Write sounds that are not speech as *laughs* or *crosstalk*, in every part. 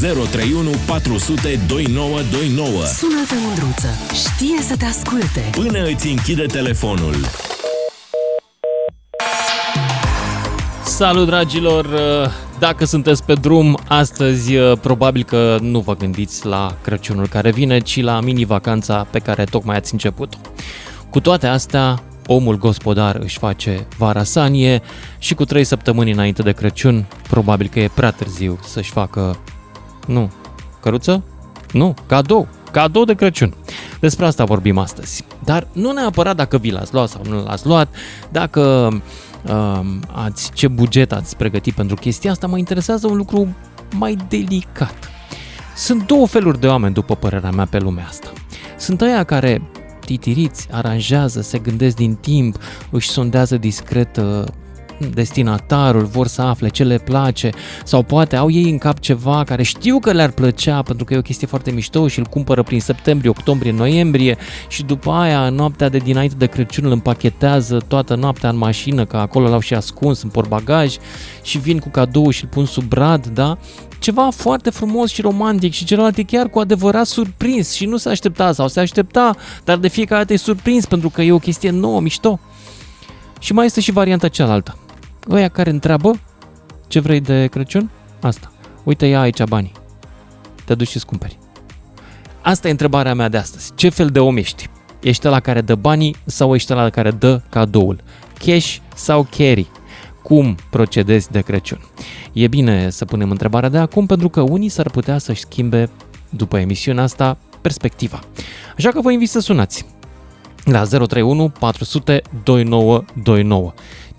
031 400 2929. Sună-te, Mândruță. Știe să te asculte. Până îți închide telefonul. Salut, dragilor! Dacă sunteți pe drum, astăzi probabil că nu vă gândiți la Crăciunul care vine, ci la mini-vacanța pe care tocmai ați început-o. Cu toate astea, omul gospodar își face vara sanie și cu trei săptămâni înainte de Crăciun, probabil că e prea târziu să-și facă, nu, căruță? Nu, cadou, cadou de Crăciun. Despre asta vorbim astăzi. Dar nu neapărat dacă vi l-ați luat sau nu l-ați luat, dacă uh, ați, ce buget ați pregătit pentru chestia asta, mă interesează un lucru mai delicat. Sunt două feluri de oameni, după părerea mea, pe lumea asta. Sunt aia care titiriți, aranjează, se gândesc din timp, își sondează discret uh, destinatarul, vor să afle ce le place sau poate au ei în cap ceva care știu că le-ar plăcea pentru că e o chestie foarte mișto și îl cumpără prin septembrie, octombrie, noiembrie și după aia noaptea de dinainte de Crăciun îl împachetează toată noaptea în mașină, că acolo l-au și ascuns în portbagaj și vin cu cadou și îl pun sub brad, da? Ceva foarte frumos și romantic și celălalt e chiar cu adevărat surprins și nu se aștepta sau se aștepta, dar de fiecare dată e surprins pentru că e o chestie nouă, mișto. Și mai este și varianta cealaltă ăia care întreabă ce vrei de Crăciun? Asta. Uite, ia aici banii. Te duci și cumperi. Asta e întrebarea mea de astăzi. Ce fel de om ești? Ești la care dă banii sau ești la care dă cadoul? Cash sau carry? Cum procedezi de Crăciun? E bine să punem întrebarea de acum pentru că unii s-ar putea să-și schimbe după emisiunea asta perspectiva. Așa că vă invit să sunați la 031 400 2929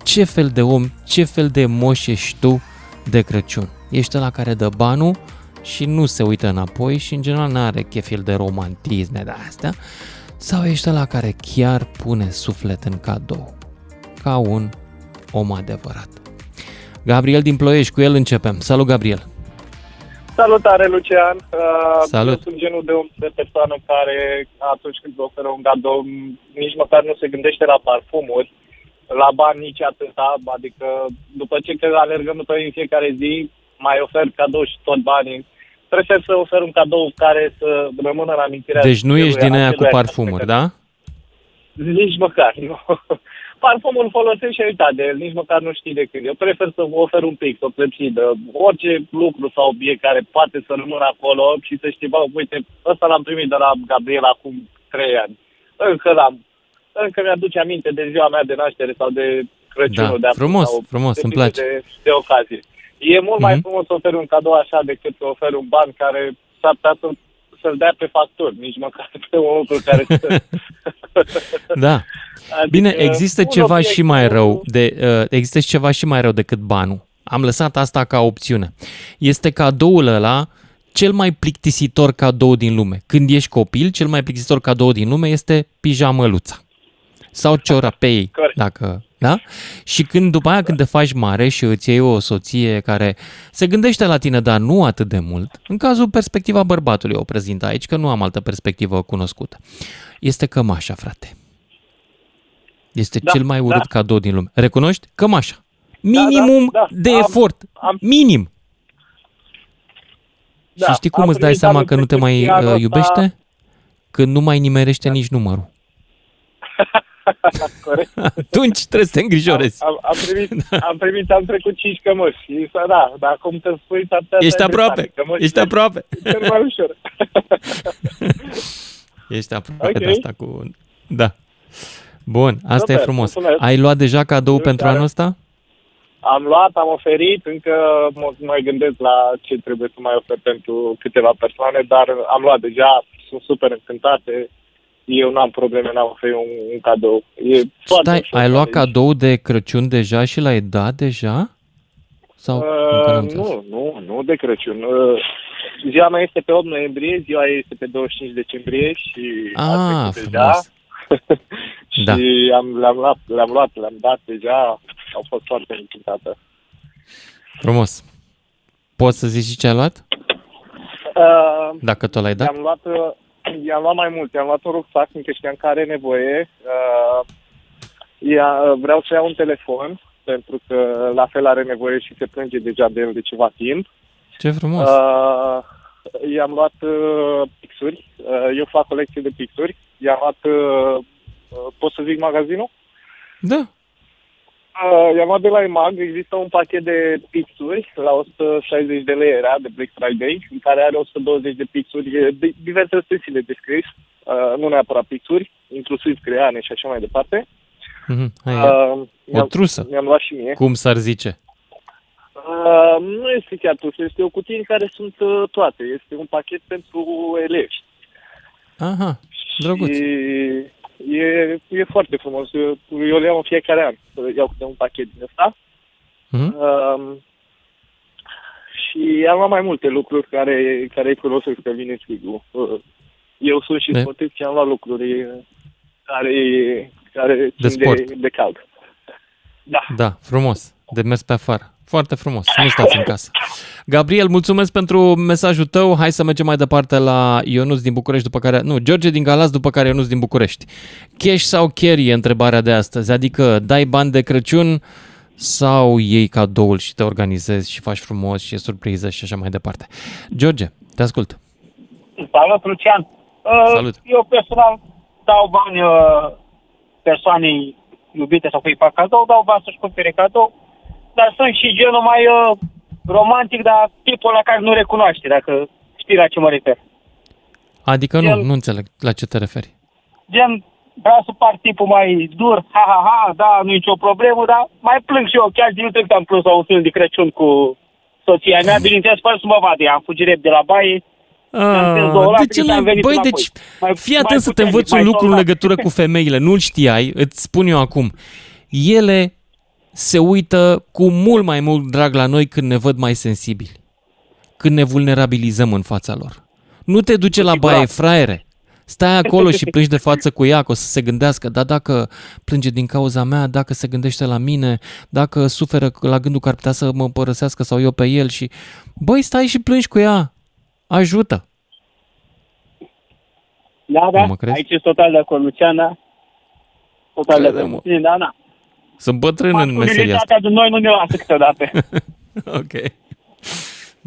ce fel de om, ce fel de moș ești tu de Crăciun. Ești la care dă banul și nu se uită înapoi și în general nu are chefil de romantisme de astea, sau ești la care chiar pune suflet în cadou, ca un om adevărat. Gabriel din Ploiești, cu el începem. Salut, Gabriel! Salutare, Lucian! Uh, Salut! Eu sunt genul de, de persoană care atunci când oferă un cadou nici măcar nu se gândește la parfumuri, la bani nici atâta, adică după ce că alergăm pe în fiecare zi, mai ofer cadou și tot banii. Prefer să ofer un cadou care să rămână în amintirea. Deci nu ești din aia cu parfumuri, da? Nici măcar, nu. *laughs* Parfumul folosesc și uitat de el, nici măcar nu știi de când. Eu prefer să ofer un pic, o clepsidă, orice lucru sau obiect care poate să rămână acolo și să știi, bă, uite, ăsta l-am primit de la Gabriel acum trei ani. Încă l-am încă mi-aduce aminte de ziua mea de naștere sau de Crăciunul da, de frumos, sau frumos, îmi place. De, de ocazie. E mult mm-hmm. mai mhm. frumos să oferi un cadou așa decât să oferi un ban care s-ar putea să, să-l dea pe facturi, nici măcar *laughs* pe un lucru care să... *laughs* da. *laughs* Adică Bine, există ceva obiect, și mai rău, de, uh, există și ceva și mai rău decât banul. Am lăsat asta ca opțiune. Este cadoul ăla cel mai plictisitor cadou din lume. Când ești copil, cel mai plictisitor cadou din lume este pijamăluța sau ciorapei, Corect. dacă, da? Și când după aia când te faci mare și îți iei o soție care se gândește la tine, dar nu atât de mult, în cazul perspectiva bărbatului o prezint aici, că nu am altă perspectivă cunoscută, este cămașa, frate. Este da, cel mai urât da. cadou din lume. Recunoști? Cămașa. Minimum da, da, da. de am, efort. Am, Minim. Da, și știi cum îți dai seama că nu te mai uh, iubește? Când nu mai nimerește da. nici numărul. *laughs* *laughs* Corect. Atunci trebuie să te îngrijorezi. Am, am, am, primit, da. am primit, am trecut 5 cămăși. Și, da, dar acum te spui, Ești aproape, cămăși, ești aproape. E mai ușor. *laughs* Ești aproape okay. de asta cu... Da. Bun, asta Super, e frumos. Mulțumesc. Ai luat deja cadou Mulțumesc. pentru anul ăsta? Am luat, am oferit, încă mă mai gândesc la ce trebuie să mai ofer pentru câteva persoane, dar am luat deja, sunt super încântate, eu n-am probleme, n-am oferit un, un cadou. E Stai, ai luat aici. cadou de Crăciun deja și l-ai dat deja? Sau uh, nu, nu, nu de Crăciun. Uh, ziua mea este pe 8 noiembrie, ziua este pe 25 decembrie și ah, deja. *laughs* și da. am, le-am, luat, le-am luat, le-am dat deja, au fost foarte încântată. Frumos. Poți să zici ce ai luat? Uh, Dacă tu l-ai dat? Am luat, uh, i-am luat mai mult. I-am luat un rucsac, fiindcă știam că are nevoie. Uh, ia, vreau să iau un telefon, pentru că la fel are nevoie și se plânge deja de el de ceva timp. Ce frumos. Uh, i-am luat uh, pixuri. Uh, eu fac colecție de pixuri. I-am luat, uh, uh, pot să zic magazinul? Da. Uh, i-am luat de la EMAG. Există un pachet de pixuri la 160 de lei era de Black Friday, în care are 120 de pixuri, e de diverse stensile de scris, uh, nu neapărat pixuri, inclusiv creane și așa mai departe. Mhm. Hai, Uh, o mi-am, trusă, mi-am luat și mie. cum s-ar zice. Uh, nu este chiar trusă, este o cutie în care sunt uh, toate. Este un pachet pentru elevi. Aha, drăguț. Și e, e foarte frumos. Eu, eu le iau în fiecare an. Să iau câte un pachet din ăsta. Mhm. Um, și am luat mai multe lucruri care, care îi folosesc pe vine frigul. Uh, Eu sunt și De- sportiv și am luat lucruri care, care De țin de, sport. de cald. Da. Da, frumos. De mers pe afară. Foarte frumos. Nu stați în casă. Gabriel, mulțumesc pentru mesajul tău. Hai să mergem mai departe la Ionuț din București, după care... Nu, George din Galați, după care Ionuț din București. Cash sau carry e întrebarea de astăzi. Adică dai bani de Crăciun sau iei cadoul și te organizezi și faci frumos și e surpriză și așa mai departe. George, te ascult. Salut, Lucian. Uh, Salut. Eu personal dau bani uh, persoanei iubite sau cui fac cadou, dau bani să-și cumpere cadou, dar sunt și genul mai uh, romantic, dar tipul la care nu recunoaște, dacă știi la ce mă refer. Adică nu, El- nu înțeleg la ce te referi. Gen, vreau să par tipul mai dur, ha, ha, ha, da, nu e nicio problemă, dar mai plâng și eu. Chiar din trecut am plâns la un film de Crăciun cu soția mea, bineînțeles, fără să mă vadă ea. Am fugit rep de la baie, am prins două Ah, lacrimi de ce și am nu? venit Băi, înapoi. deci Mai- fii mai atent să te puternic, învăț un mai lucru în soldat. legătură cu femeile. Nu-l știai, îți spun eu acum. Ele se uită cu mult mai mult drag la noi când ne văd mai sensibili. Când ne vulnerabilizăm în fața lor. Nu te duce la baie, fraiere. Stai acolo și *laughs* plângi de față cu ea, că o să se gândească, dar dacă plânge din cauza mea, dacă se gândește la mine, dacă suferă la gândul că ar putea să mă părăsească sau eu pe el și... Băi, stai și plângi cu ea. Ajută. Da, da, Nu mă crezi? aici e total de acord, Lucian, da? Total de Crede-mă. acord. Da, da. Sunt bătrân în meseria asta. Masculinitatea de noi nu ne lasă câteodată. *laughs* Ok.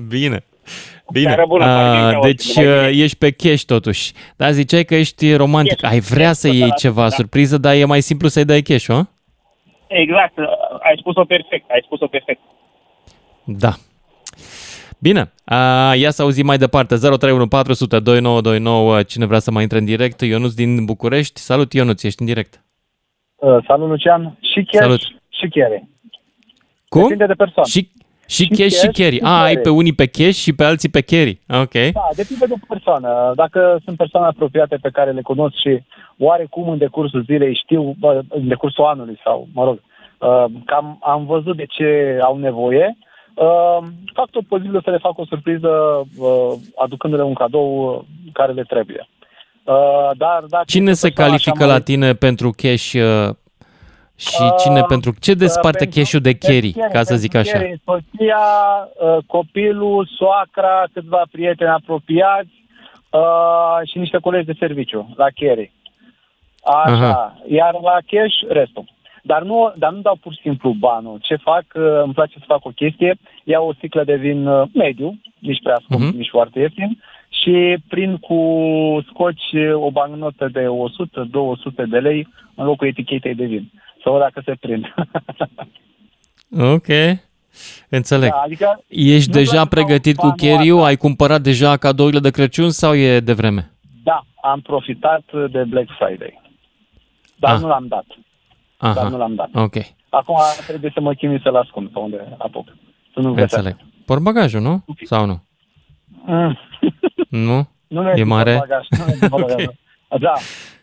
Bine. Bine. Seară bună, A, Martin, deci mai bine. uh, ești pe cash totuși. Dar ziceai că ești romantic. Cash, Ai vrea cash, să iei total, ceva da. surpriză, dar e mai simplu să-i dai cash, o? exact, ai spus-o perfect, ai spus-o perfect. Da. Bine, a, ia să auzim mai departe 031 400 2929 Cine vrea să mai intre în direct Ionuț din București Salut Ionuț, ești în direct Uh, salut, Lucian. Și cash Salut. și chiare. Cum? Depinde de persoană. Și, și Și cash și cash carry și A, ai carry. pe unii pe cash și pe alții pe carry Ok Da, depinde de persoană. Dacă sunt persoane apropiate pe care le cunosc și oarecum în decursul zilei știu, bă, în decursul anului sau, mă rog, uh, cam am văzut de ce au nevoie, uh, fac tot posibil să le fac o surpriză uh, aducându-le un cadou uh, care le trebuie. Uh, dar dacă Cine este se persoana așa califică mai- la tine pentru cash uh, și Uh, cine pentru... Ce desparte pentru- cash-ul de carry, pentru ca să zic pentru așa? carry, Soția, uh, copilul, soacra, câțiva prieteni apropiați uh, și niște colegi de serviciu la carry. Așa. Aha. Iar la cash, restul. Dar nu, dar nu dau pur și simplu banul. Ce fac, uh, îmi place să fac o chestie, iau o sticlă de vin uh, mediu, nici prea scump, Mhm. nici foarte ieftin, și prind cu scoci o bancnotă de 100-200 de lei în locul etichetei de vin. Să văd dacă se prind. *laughs* Ok, înțeleg. Da, adică Ești nu deja vreau să pregătit cu dau banul carry ăsta. Ai cumpărat deja cadourile de Crăciun sau e de vreme? Da, am profitat de Black Friday. Dar Ah. nu l-am dat. Dar nu Aha, l-am dat. ok, Acum trebuie să mă chinui să-l ascund pe unde apuc. Să nu înțeleg. Portbagajul, nu? Sau nu? Mm. Nu? Nu ne E mare? Bagaj, nu ne bagaj. Da,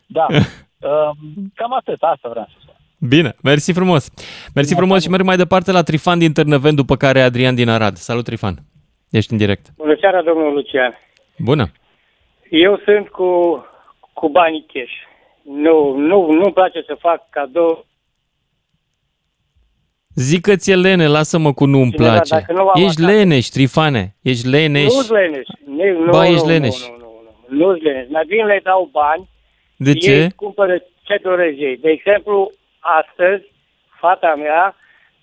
da. *laughs* Um, cam atât, asta vreau să spun. Bine, mersi frumos. Mersi frumos și merg mai departe la Trifan din Târnăveni, după care Adrian din Arad. Salut, Trifan. Ești în direct. Bună seara, domnul Lucian. Bună. Eu sunt cu, cu banii cash. Nu, nu, nu-mi place să fac cadou. Zic că ți-e lene, lasă-mă cu nu-mi Cineva, place. dacă nu v-am Ești acasă. leneș, Trifane. Ești leneș. Nu-s leneș. Nu, nu, Ba, nu, ești nu, leneș. Nu, nu, nu. Nu-s leneș. Mai bine le dau bani. De Ei ce? cumpără ce doresc ei. De exemplu, astăzi, fata mea,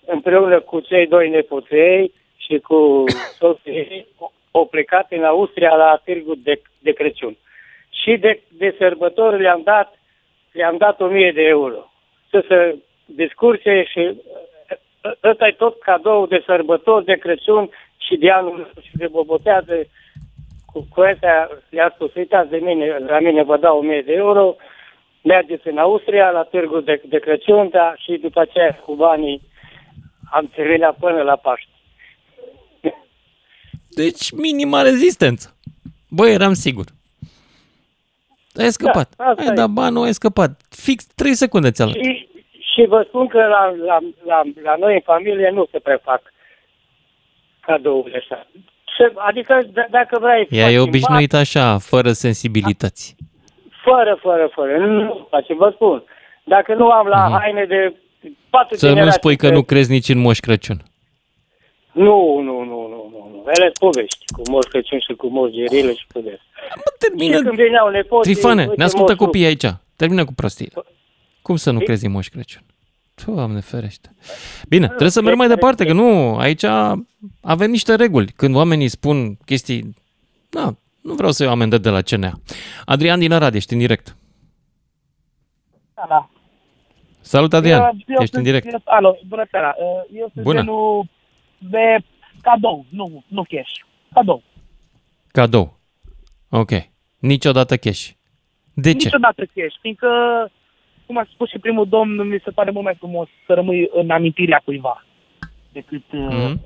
împreună cu cei doi nepoței, și cu soții au plecat în Austria la târgul de, de Crăciun. Și de, de sărbători le-am dat, le-am dat 1000 de euro. Să se discurse și ăsta e tot cadou de sărbători, de Crăciun și de anul și de bobotează. Cu, cu astea le-a spus, uitați de mine, la mine vă dau 1000 de euro, mergeți în Austria la târgul de, de Crăciun, da, și după aceea cu banii am terminat până la Paște. Deci minima rezistență. Băi, eram sigur. Ai scăpat. Da, asta ai e. dat banul, ai scăpat. Fix 3 secunde ți-a luat. Și, și vă spun că la, la, la, la noi în familie nu se prefac cadouri așa. Se, adică d- dacă vrei... Ea faci e în obișnuită așa, fără sensibilități. bar, Fără, fără, fără. Nu face, vă spun. Dacă nu am la haine de patru Mhm. Să nu generații spui că de- nu crezi nici în Moș Crăciun. Nu, nu, nu, nu, nu. nu. Ele sunt povești cu Moș Crăciun și cu Moș Gerile și cu de Mă, Și termină. când veneau nepoții... Trifane, uite, ne ascultă moșul. copiii aici. Termină cu prostii. Cum să nu Ei- crezi în Moș Crăciun? Doamne ferește. Bine, trebuie să merg mai departe, că nu, aici avem niște reguli. Când oamenii spun chestii, da, nu vreau să iau amendă de la CNA. Adrian din Arad, ești în direct. Da, da. Salut, Adrian, Eu- eu ești în sunt- direct. Eu, alo, bună seara. Uh, Eu sunt Bună. genul de cadou, nu, nu cash. Cadou. Cadou. Ok. Niciodată cash. De ce? Niciodată cash, fiindcă, cum a spus și primul domn, mi se pare mult mai frumos să rămâi în amintirea cuiva decât... uh, Mhm.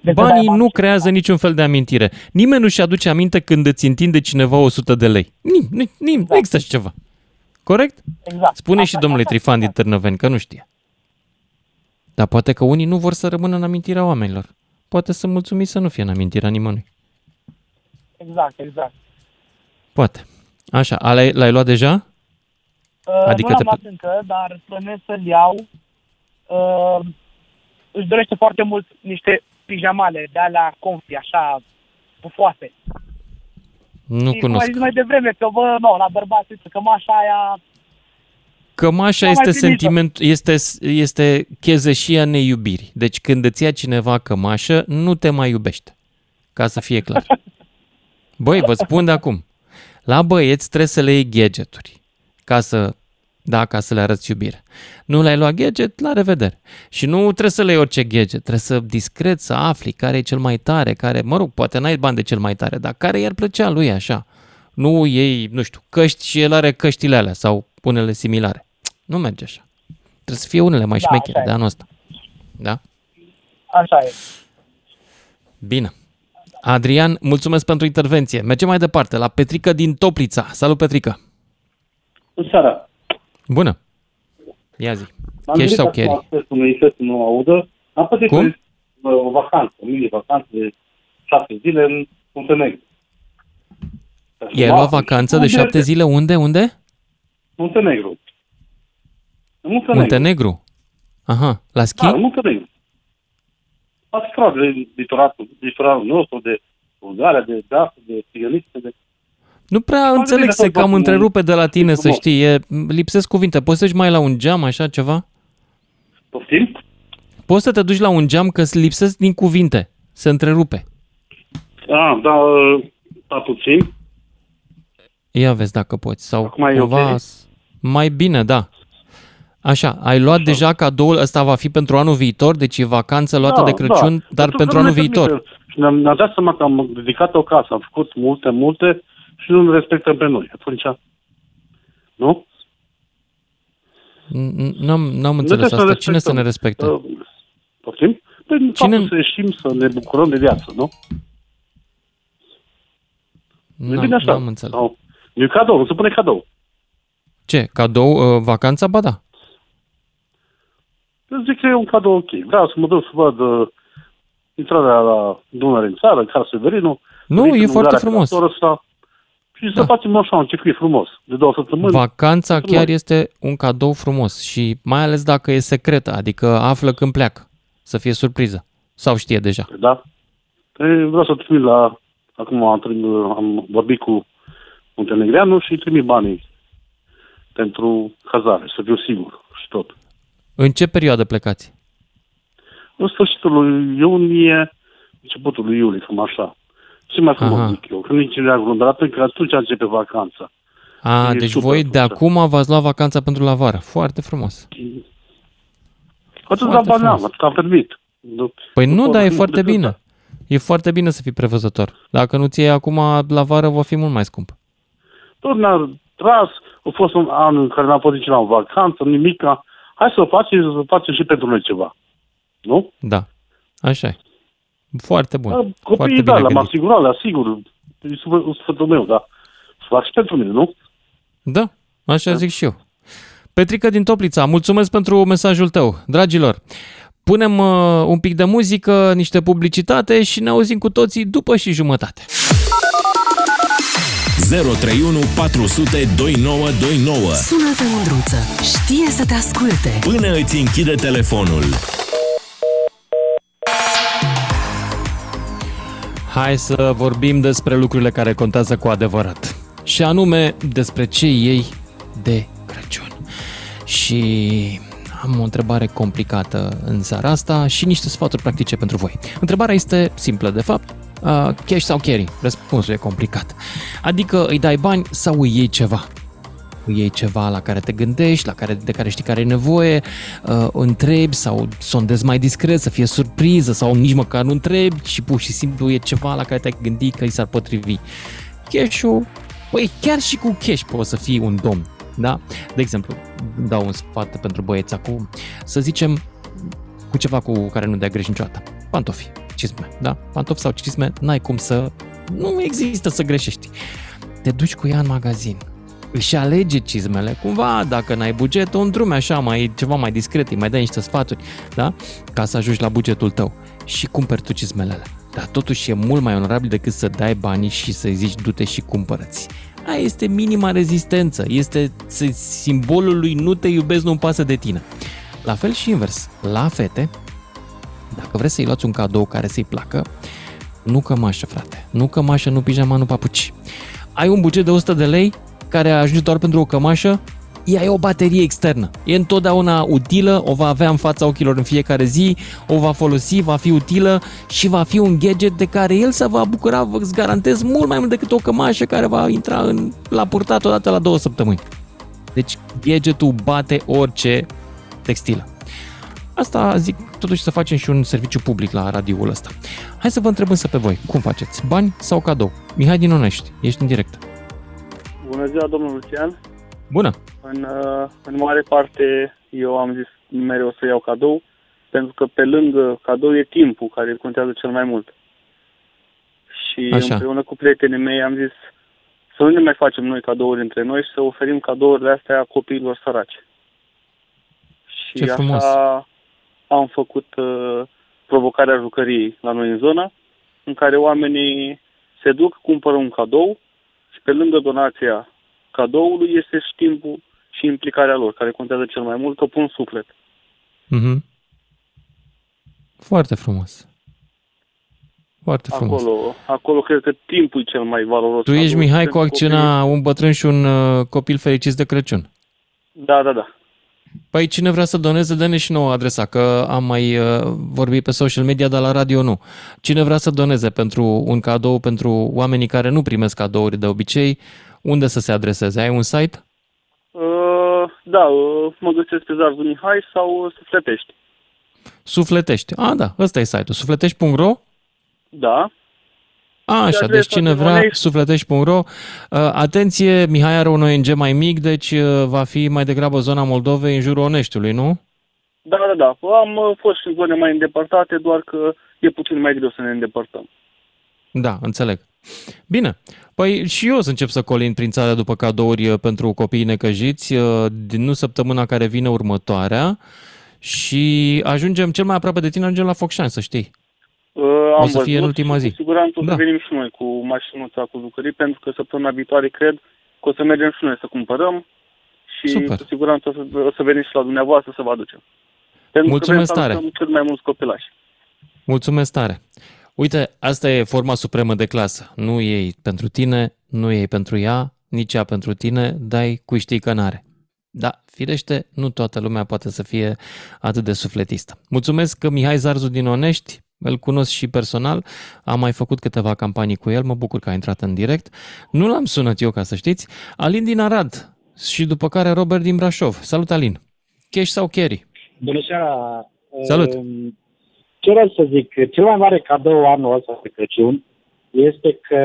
decât să ai Banii bani nu și creează ceva. niciun fel de amintire. Nimeni nu-și aduce aminte când îți întinde cineva 100 de lei. Nim, nim, nim, nu există așa ceva. Corect? Exact. Spune Asta- și domnului asta- Trifan din asta. Târnăveni că nu știe. Dar poate că unii nu vor să rămână în amintirea oamenilor. Poate să mulțumiți să nu fie în amintirea nimănui. Exact, exact. Poate. Așa, a, l-ai, l-ai luat deja? Uh, Adică nu te- l-am luat încă, dar plănesc să-l iau. Uh, își dorește foarte mult niște pijamale de alea comfy, așa, pufoase. Nu Și cum ai cunosc. zis mai devreme, că bă, nu, la bărbați, uite, cămașa aia, Cămașa N-am mai este primit-o. sentiment, este, este chezeșia neiubirii. Deci când îți ia cineva cămașă, nu te mai iubește. Ca să fie clar. *laughs* Băi, vă spun de acum. La băieți trebuie să le iei gadgeturi. Ca să, da, ca să le arăți iubire. Nu le-ai luat gadget, la revedere. Și nu trebuie să le iei orice gadget. Trebuie să discret să afli care e cel mai tare, care, mă rog, poate n-ai bani de cel mai tare, dar care i-ar plăcea lui așa. Nu iei, nu știu, căști și el are căștile alea sau unele similare. Nu merge așa. Trebuie să fie unele mai Da, șmechere așa de e. anul ăsta. Da? așa e. Bine. Adrian, mulțumesc pentru intervenție. Mergem mai departe la Petrica din Toplița. Salut, Petrica. Bună seara. Bună. Ia zi. M-am Cash gândit sau acum carry? să manifest să nu audă. Am pățit Cum? o, o vacanță, o mini-vacanță de șase zile în Muntenegru. I-ai luat vacanță de șapte zile unde? Unde? Muntenegru. În Muntenegru. Muntenegru. Aha, la schi? Da, în Muntenegru. Ați scrat de litoralul, litoralul nostru, de Bulgaria, de Dasă, de Tigăniță, de... Nu prea M-am înțeleg, gândit se să fac cam un- întrerupe de la tine, să frumos. știi. E, lipsesc cuvinte. Poți să-și mai la un geam, așa, ceva? Poftim? Poți să te duci la un geam că îți lipsesc din cuvinte. Se întrerupe. Ah, da, da, puțin. Ia vezi dacă poți. Sau Acum e cumva... ok? Mai bine, da. Așa, ai luat deja cadoul ăsta va fi pentru anul viitor, deci e vacanță luată de Crăciun, dar Pentru pentru că anul nu ne viitor. permite. Și ne-am, ne-am dat seama că am ridicat o casă, am făcut multe, multe și nu ne respectăm pe noi. Atunci, nu? N- N-am, n-am Nu înțeles trebuie asta. să Cine să ne respectăm. respecte? Uh, Poftim? Păi Cine- Cine... faptul să ieșim să ne bucurăm de viață, nu? Nu e bine N-am, așa. n-am înțeles. Sau, e cadou, nu se pune cadou. Ce? Cadou? uh, Vacanța? Ba da. Eu zic că e un cadou ok. Vreau să mă duc să văd uh, intrarea la Dunăre în țară, Car Severinu. Nu, Venit e în foarte Ungaria frumos. pe la soră Asta, și Da. să facem așa un circuit frumos, de două săptămâni. Vacanța Frumos. chiar este un cadou frumos și mai ales dacă e secretă, adică află când pleacă. Să fie surpriză. Sau știe deja. Da? Păi vreau să trimit la... Acum am, trimit, am vorbit cu Muntenegreanu și îi trimit banii pentru cazare, să fiu sigur și tot. În ce perioadă plecați? În sfârșitul lui iunie, începutul lui iulie, cam așa. Și mai frumos Aha. zic eu, că nici nu e aglomerat, pentru că atunci începe vacanța. A, E deci super voi de atunci. acum v-ați luat vacanța pentru la vară. Foarte frumos. Atât Foarte la bani am, frumos. atât am permit. Nu- Păi nu, pot dar e fi foarte decât- bine. E foarte bine să fii prevăzător. Dacă nu ți iei acum la vară, va fi mult mai scump. Tot ne-a tras, a fost un an în care n-am fost nici la o vacanță, nimica. Hai să o facem, să o facem și pentru noi ceva. Nu? Da, așa e. Foarte bun. Da, Foarte Copiii, bine da, l-am gândit. asigurat, la sigur. E sub- sfătul meu, da. Să fac și pentru mine, nu? Da, așa zic și eu. Petrică din Toplița, mulțumesc pentru mesajul tău. Dragilor, punem uh, un pic de muzică, niște publicitate și ne auzim cu toții după și jumătate. 031 400 2929. Sună-te, Mândruță. Știe să te asculte. Până îți închide telefonul. Hai să vorbim despre lucrurile care contează cu adevărat. Și anume despre ce iei de Crăciun. Și am o întrebare complicată în seara asta și niște sfaturi practice pentru voi. Întrebarea este simplă, de fapt. Uh, cash sau carry? Răspunsul e complicat. Adică îi dai bani sau îi iei ceva? Îi iei ceva la care te gândești, la care, de care știi care e nevoie, uh, o întrebi sau sondezi mai discret, să fie surpriză sau nici măcar nu întrebi și pur și simplu e ceva la care te-ai gândit că i s-ar potrivi. Cash-ul, păi chiar și cu cash poți să fii un domn, da? De exemplu, dau un sfat pentru băieți acum, să zicem cu ceva cu care nu dea greș niciodată. Pantofi, cizme, da? Pantofi sau cizme, n-ai cum să... Nu există să greșești. Te duci cu ea în magazin, își alege cizmele, cumva, dacă n-ai buget, o îndrume așa, mai, ceva mai discret, îi mai dai niște sfaturi, da? Ca să ajungi la bugetul tău și cumperi tu cizmele alea. Dar totuși e mult mai onorabil decât să dai banii și să-i zici du-te și cumpărăți. Aia este minima rezistență, este simbolul lui nu te iubesc, nu-mi pasă de tine. La fel și invers, la fete, dacă vreți să-i luați un cadou care să-i placă, nu cămașă, frate. Nu cămașă, nu pijama, nu papuci. Ai un buget de 100 de lei care ajunge doar pentru o cămașă, ea e o baterie externă. E întotdeauna utilă, o va avea în fața ochilor în fiecare zi, o va folosi, va fi utilă și va fi un gadget de care el se va bucura, vă îți garantez, mult mai mult decât o cămașă care va intra în, la purtat odată la două săptămâni. Deci gadgetul bate orice textilă. Asta zic totuși să facem și un serviciu public la radioul ăsta. Hai să vă întreb însă pe voi, cum faceți? Bani sau cadou? Mihai din Onești, ești în direct. Bună ziua, domnul Lucian. Bună! În, uh, în mare parte eu am zis mereu să iau cadou, pentru că pe lângă cadou e timpul care contează cel mai mult. Și Așa. împreună cu prietenii mei am zis să nu ne mai facem noi cadouri între noi și să oferim cadourile astea copiilor săraci. Și Ce frumos. așa am făcut uh, provocarea jucăriei la noi în zonă, în care oamenii se duc, cumpără un cadou și pe lângă donația cadoului este și timpul și implicarea lor, care contează cel mai mult, că pun suflet. Mhm. Foarte frumos. Foarte frumos. Acolo, acolo cred că timpul e cel mai valoros. Tu ești, cadou Mihai, pentru cu acțiunea Un bătrân și un uh, copil fericiți de Crăciun. copii. Da, da, da. Păi cine vrea să doneze, dă-ne și nouă adresa, că am mai uh, vorbit pe social media, dar la radio nu. Cine vrea să doneze pentru un cadou pentru oamenii care nu primesc cadouri de obicei, unde să se adreseze? Ai un site? Uh, da, uh, mă găsesc pe Zarzu Mihai sau uh, Sufletești. Sufletești. A, da, ăsta e site-ul. Sufletești.ro? Da. A, așa, adresa deci cine de vrea, Onești. sufletești.ro. Uh, Atenție, Mihai are un ONG mai mic, deci uh, va fi mai degrabă zona Moldovei în jurul Oneștiului, nu? Da, da, da. Am uh, fost și în zone mai îndepărtate, doar că e puțin mai greu să ne îndepărtăm. Da, înțeleg. Bine. Păi și eu o să încep să colin prin țară după cadouri uh, pentru copiii necăjiți, uh, din nu săptămâna care vine următoarea și ajungem cel mai aproape de tine, ajungem la Focșani, să știi. Uh, O am să fie în văzut ultima și zi. Cu siguranță o să Da. venim și noi cu mașinuța cu jucării, pentru că săptămâna viitoare cred că o să mergem și noi să cumpărăm și Super. cu siguranță o să, o să venim și la dumneavoastră să vă aducem. Pentru Mulțumesc că vrem să tare. aducem cât mai mulți copilași. Mulțumesc tare! Uite, asta e forma supremă de clasă. Nu ei pentru tine, nu ei pentru ea, nici ea pentru tine, dai cu știi că n-are. Da, firește, nu toată lumea poate să fie atât de sufletistă. Mulțumesc că Mihai Zarzu din Onești, îl cunosc și personal, am mai făcut câteva campanii cu el, mă bucur că a intrat în direct. Nu l-am sunat eu, ca să știți. Alin din Arad și după care Robert din Brașov. Salut, Alin! Cash sau carry? Bună seara! Salut! Ehm, Ce vreau să zic? Cel mai mare cadou anul ăsta de Crăciun este că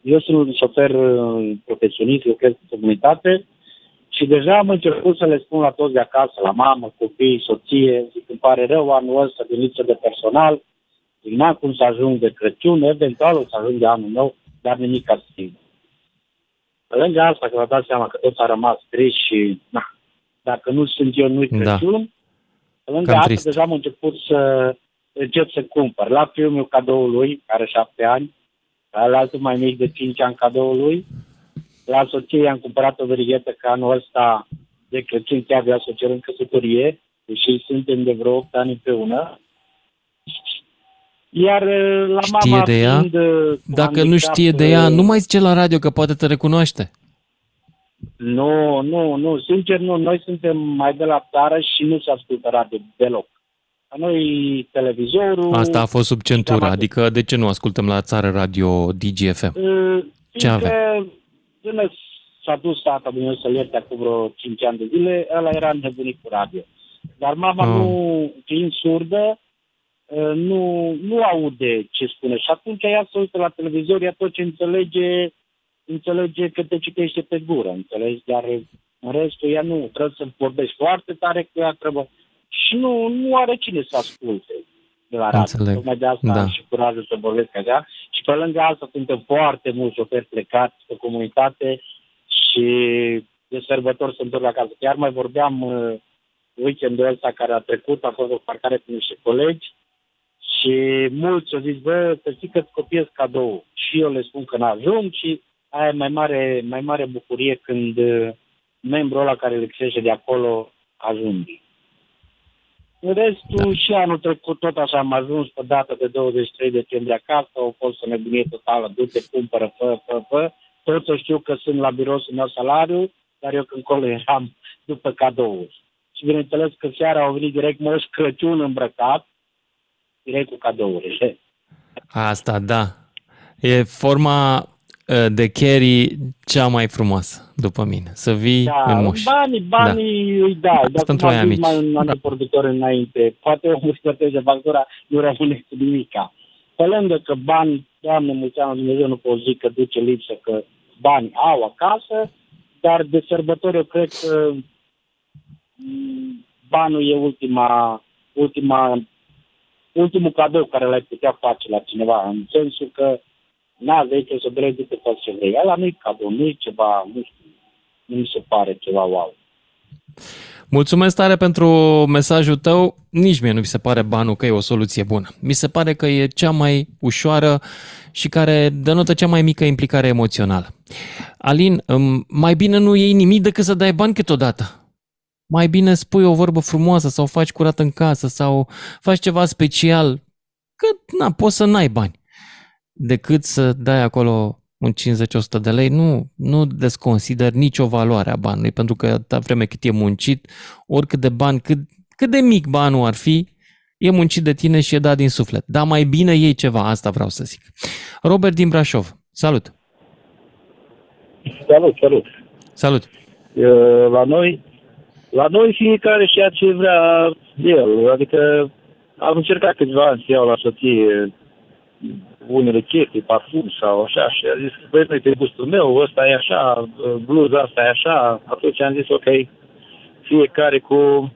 eu sunt un șofer uh, profesionist, lucrez în comunitate și deja am început să le spun la toți de acasă, la mamă, copii, soție, zic, îmi pare rău anul ăsta din lipsă de personal, zic, n-am cum să ajung de Crăciun, eventual o să ajung de anul nou, dar nimic ca schimb. Pe lângă asta, că vă dați seama că tot a rămas trist și, na, dacă nu sunt eu, nu-i Da. Crăciun, pe lângă Cam asta, trist. deja am început să încep să cumpăr. La fiul meu cadoul lui, care are șapte ani, la altul mai mic de 5 ani cadoul lui, la soție am cumpărat o verighetă că anul ăsta de Crăciun chiar vrea să o cer în căsătorie, deși suntem de vreo 8 ani împreună. Iar uh, la Știe mama de ea? fiind, uh, Dacă nu handicap, știe de ea, uh, nu mai zice la radio că poate te recunoaște. Nu, nu, nu, sincer nu. Noi suntem mai de la țară și nu se ascultă radio deloc. La noi televizorul... Asta a fost sub centură, Cam atât. adică de ce nu ascultăm la țară radio DGFM? Uh, Ce fiindcă avem? Până s-a dus tata meu să ierte acum vreo 5 ani de zile, ăla era nebunit cu radio. Dar mama Ah. nu, fiind surdă, uh, nu, nu aude ce spune. Și atunci ea se uită la televizor, ea tot ce înțelege, înțelege că te citește pe gură, înțelegi? Dar în restul ea nu, trebuie să vorbești foarte tare cu ea, trebuie... Și nu, nu are cine să asculte de la radio. Înțeleg. Tocmai de asta Da. am și curajul să vorbesc așa. Și pe lângă asta suntem foarte mulți șoferi plecați pe comunitate și de sărbători se întorc acasă. Chiar mai vorbeam uh, weekendul ăsta care a trecut, a fost o parcare cu niște colegi și mulți au zis, bă, să știi că îți copiez cadou. Și eu le spun că n-ajung și aia e mai mare, mai mare bucurie când uh, membrul ăla care lipsește de acolo ajunge. În restul da. și anul trecut tot așa am ajuns pe data de 23 decembrie acasă, au fost o nebunie totală, du-te, cumpără, fă, fă, fă. Toți o știu că sunt la birou să meu salariu, dar eu când colo eram după cadouri. Și bineînțeles că seara au venit direct Moș Crăciun îmbrăcat, direct cu cadourile. Asta, da. E forma uh, de carry cea mai frumoasă, după mine. Să vii Da, în moș. banii, banii da. îi dai, Asta dar pentru cum aia am zis mici. mai un an de producător înainte, poate omul își plătește factura, nu rămâne cu nimica. Pe lângă că bani, Doamne, mulți ani Dumnezeu nu pot zic că duce lipsă, că bani au acasă, dar de sărbători eu cred că mm, banul e ultima, ultima, ultimul cadou care l-ai putea face la cineva, în sensul că n-aveai ce să vrei decât faci ce vrei. Ăla nu-i cadou, nu-i ceva, nu știu, nu mi se pare ceva wow. Mulțumesc tare pentru mesajul tău. Nici mie nu mi se pare banul că e o soluție bună. Mi se pare că e cea mai ușoară și care denotă cea mai mică implicare emoțională. Alin, îm, mai bine nu iei nimic decât să dai bani câteodată. Mai bine spui o vorbă frumoasă sau faci curat în casă sau faci ceva special. Că, na, poți să n-ai bani. Decât să dai acolo un 50-100 de lei, nu, nu desconsider nicio valoare a banului, pentru că atâta vreme cât e muncit, oricât de bani, cât, cât de mic banul ar fi, e muncit de tine și e dat din suflet. Dar mai bine iei ceva, asta vreau să zic. Robert din Brașov, salut! Salut, salut. Salut! Uh, La noi, la noi fiecare și ce vrea el. Adică am încercat câțiva ani să iau la soție unele chestii, parfum sau așa și a zis, băi, nu pe gustul meu, ăsta e așa, bluza asta e așa. Atunci am zis, ok, fiecare cu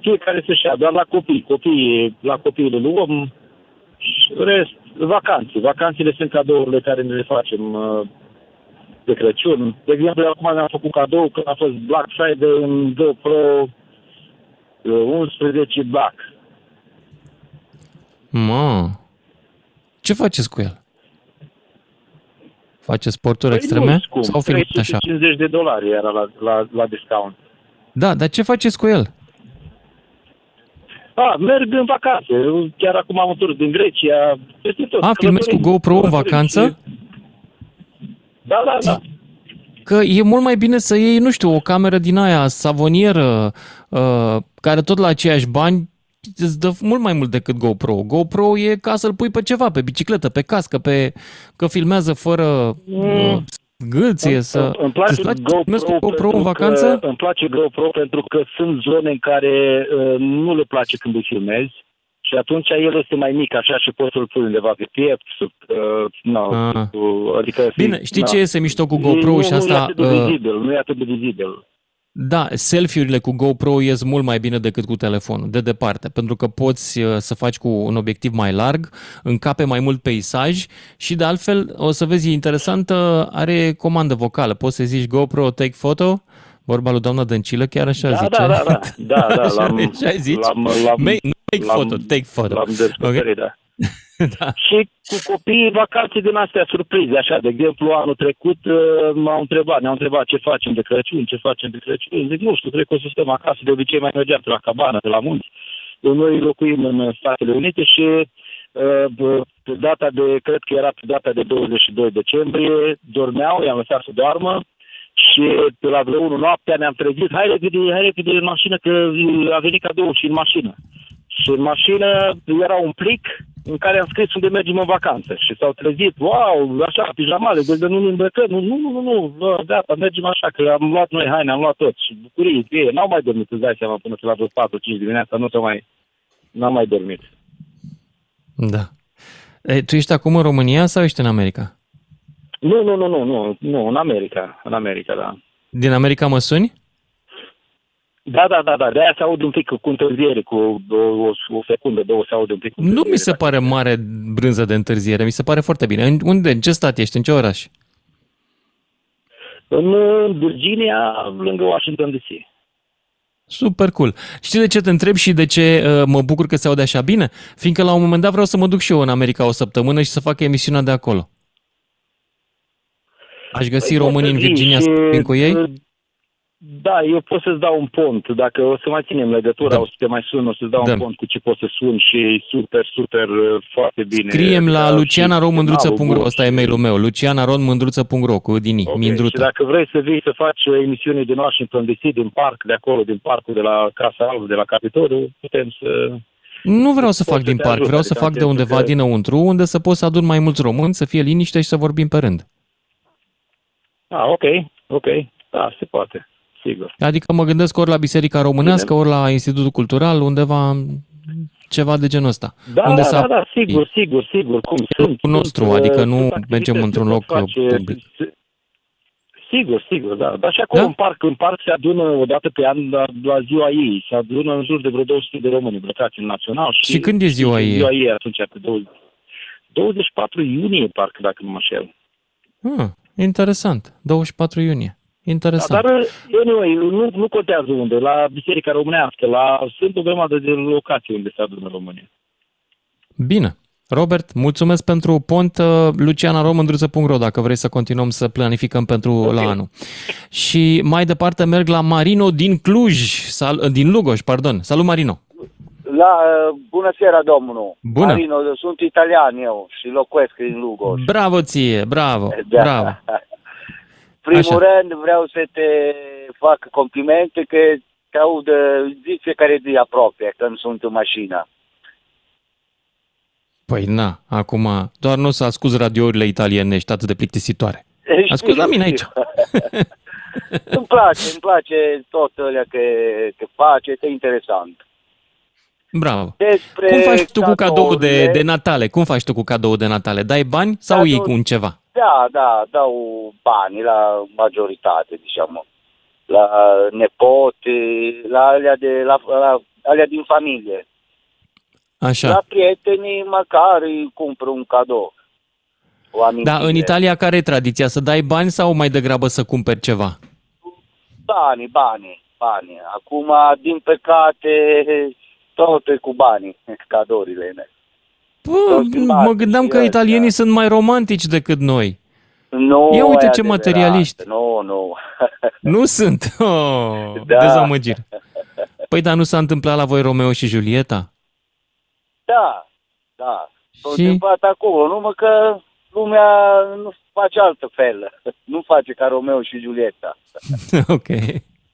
fiecare să-și ia, doar la copii. Copiii, la copiii le luăm și în rest, vacanțe. Vacanțele sunt cadourile care ne le facem uh, de Crăciun. De exemplu, acum mi-am făcut cadou când a fost Black Friday în GoPro uh, 11 Black. Mă, ce faceți cu el? Faceți sporturi Păi extreme nu scump, sau filmat așa? 350 de dolari era la, la, la discount. Da, dar ce faceți cu el? A, merg în vacanțe. Chiar acum am întors din Grecia. Peste tot. A, filmezi cu Călătorim, GoPro în călătorim vacanță? Și- Da, da, da. Că e mult mai bine să iei, nu știu, o cameră din aia savonieră, uh, care tot la aceiași bani îți dă mult mai mult decât GoPro. GoPro e ca să-l pui pe ceva, pe bicicletă, pe cască, pe că filmează fără mm. gâlție să... Îmi place, Îți place GoPro, să mergi cu GoPro pentru în vacanță? Că, îmi place GoPro pentru că sunt zone în care uh, nu le place când îi filmezi și atunci el este mai mic așa și poți să-l pui undeva pe piept, sub, uh, no, Ah. sub, adică... Bine, știi na. ce este mișto cu Nu- GoPro nu, și Nu e asta... atât de uh, vizibil, nu e atât de vizibil. Da, selfie-urile cu GoPro ies mult mai bine decât cu telefonul, de departe, pentru că poți uh, să faci cu un obiectiv mai larg, încape mai mult peisaj și de altfel, o să vezi, e interesant, uh, are comandă vocală. Poți să zici GoPro take photo, vorba lui doamna Dăncilă, chiar așa Da, zice. da, da, da, da, da, *laughs* Așa, l-am- așa zici? l-am- l-am- Make, nu take l-am- photo, take photo. L-am descoperit, da. *laughs* da. Și cu copiii vacanțe din astea surprize, așa, de exemplu, anul trecut uh, m-au întrebat, ne-au întrebat ce facem de Crăciun, ce facem de Crăciun. Zic, nu știu, cred că o să stăm acasă, de obicei mai mergeam pe la cabană, pe la munți. Noi locuim în Statele Unite și uh, bă, pe data de, cred că era pe data de 22 decembrie, dormeau, i-am lăsat să doarmă și pe la vreo 1 noaptea ne-am trezit, hai repede, hai repede în mașină că a venit cadou și în mașină. Și în mașină era un plic în care am scris unde mergem în vacanță. Și s-au trezit, wow, așa, pijamale, de, de nu ne îmbrăcăm. Nu, nu, nu, nu, nu, bă, gata, mergem așa, că am luat noi haine, am luat tot. Și bucurii, ei, n-au mai dormit, îți dai seama, până pe la vreo 4-5 dimineața, nu s-au mai, n-am mai dormit. Da. E, tu ești acum în România sau ești în America? Nu, nu, nu, nu, nu, nu, în America, în America, da. Din America mă suni? Da, da, da, da, de aia se aud un pic cu întârziere, cu o, o, o secundă, două se aud un pic. cu Nu întârziere, mi se da. pare mare brânză de întârziere, mi se pare foarte bine. În, unde, în ce stat ești, în ce oraș? În uh, Virginia, lângă Washington DC. Super cool. Știi de ce te întreb și de ce uh, mă bucur că se aude așa bine? Fiindcă la un moment dat vreau să mă duc și eu în America o săptămână și să fac emisiunea de acolo. Aș găsi Păi, români în poți să Virginia vii să și, vin cu ei? Uh, Da, eu pot să-ți dau un pont. Dacă o să mai ținem legătura, Da. o să te mai sun, o să-ți dau Da. un pont cu ce poți să sun și e super, super, uh, foarte bine. Scriem la Da, lucianaromândruță.ro, și ăsta e mail-ul meu, lucianaromândruță.ro cu Dini, Ok, Mindruță. Și dacă vrei să vii să faci o emisiune din Washington DC, din parc, de acolo, din parcul de la Casa Albă, de la Capitoliu, putem să... Nu vreau să Pot fac să din te parc, ajut, vreau să adică fac în de sensul undeva că- dinăuntru, unde să pot să adun mai mulți români, să fie liniște și să vorbim pe rând. Ah, ok, ok, da, se poate, sigur. Adică mă gândesc ori la Biserica Românească, ori la Institutul Cultural, undeva ceva de genul ăsta. Da, unde da, să da, da, sigur, sigur, sigur, cum sunt. Locul nostru, sunt, adică uh, nu sunt mergem activități într-un ce loc pot face. public. Sigur, sigur, da. Dar și acolo Da? în parc, în parc se adună o dată pe an la, la ziua ei. Se adună în jur de vreo 200 de români îmbrăcați în național. Și, Și când e ziua ei? Ziua ei atunci, pe 20, 24 iunie, parcă, dacă nu mă înșel. Ah, interesant. 24 iunie. Da, Interesant. dar, anyway, nu, nu contează unde, la Biserica Românească, la, sunt o grămadă de locații unde se adună românii. Bine. Robert, mulțumesc pentru pont uh, lucianaromândruță.ro dacă vrei să continuăm să planificăm pentru okay. la anul. Și mai departe merg la Marino din Cluj, sal, din Lugoj, pardon. Salut Marino. La, bună seara, domnul. Bună. Marino, sunt italian eu și locuiesc în Lugoj. Bravo ție, bravo, Da. bravo. *laughs* Primul Așa. rând vreau să te fac complimente că te aud uh, zi fiecare zi aproape când sunt în mașină. Păi na, acum doar nu să ascuz radiourile italiene atât de plictisitoare. *laughs* Știu, Ascult la mine aici. știu. *laughs* îmi place, îmi place tot alea că, că face, e interesant. Bravo. Despre Cum faci tu cu cadou de, cadourile- de Natale? Cum faci tu cu cadou de Natale? Dai bani sau Cadou- iei cu un ceva? Da, da, dau bani la majoritate, diciamo. La nepote, la alea, de, la, la alea din familie. Așa. La prietenii măcar îi cumpăr un cadou. O Da, amintire. în Italia care e tradiția? Să dai bani sau mai degrabă să cumperi ceva? Bani, bani, bani. Acum, din păcate, tot e cu bani, cadourile mele. Bă, mă gândeam că italienii sunt mai romantici decât noi. Nu Ia uite e ce adevărat. materialiști. Nu, nu. *laughs* Nu sunt. Oh, Da. Dezamăgire. Păi, dar nu s-a întâmplat la voi Romeo și Julieta? Da, da. S-a Și? întâmplat acolo, numai că lumea nu face altă fel. *laughs* Nu face ca Romeo și Julieta. *laughs* ok,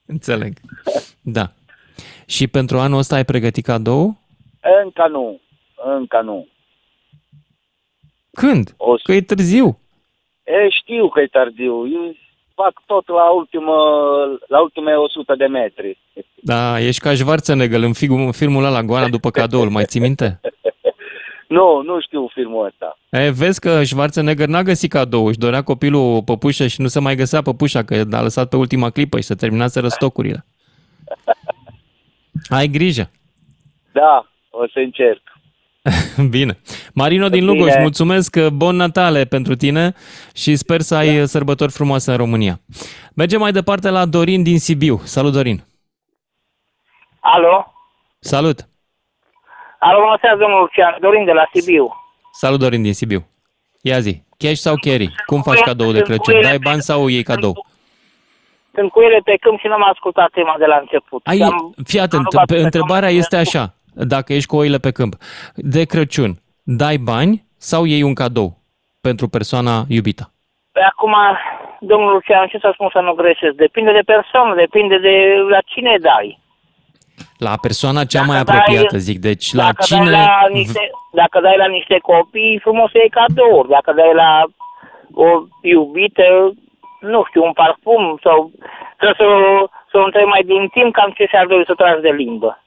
înțeleg. Da. Și pentru anul ăsta ai pregătit cadou? Încă nu. Încă nu. Când? O să- Că e târziu. E, știu că e târziu. Eu fac tot la, ultimă, la ultime 100 de metri. Da, ești ca Schwarzenegger în filmul, în filmul ăla, Goana după cadoul, mai ții minte? *laughs* Nu, nu știu filmul ăsta. E, vezi că Schwarzenegger n-a găsit cadou, își dorea copilul o păpușă și nu se mai găsea păpușa, că a lăsat pe ultima clipă și se terminaseră stocurile. *laughs* Ai grijă. Da, o să încerc. *laughs* Bine. Marino din Bine. Lugoș, mulțumesc, bon Natale pentru tine și sper să ai sărbători frumoase în România. Mergem mai departe la Dorin din Sibiu. Salut, Dorin. Alo? Salut. Alo, bună seara, domnul Lucian, Dorin de la Sibiu. Salut, Dorin din Sibiu. Ia zi, cash sau carry? Cum faci Sunt cadou de cu Crăciun? ele Dai pe- bani sau iei cadou? Sunt cu ele pe câmp și nu am ascultat tema de la început. Ai, Și am- fii atent, am rugat pe, pe întrebarea domnul este așa, dacă ești cu oile pe câmp. De Crăciun, dai bani sau iei un cadou pentru persoana iubită? Păi acum, domnul Lucian, ce să spun să nu greșesc? Depinde de persoană, depinde de la cine dai. La persoana cea mai dai- apropiată, zic. Deci la dacă, cine... dai la niște, dacă dai la niște copii, frumos să iei cadouri. Dacă dai la o iubită, nu știu, un parfum sau să, să, să o întrebi mai din timp cam ce și-ar dori să tragi de limbă.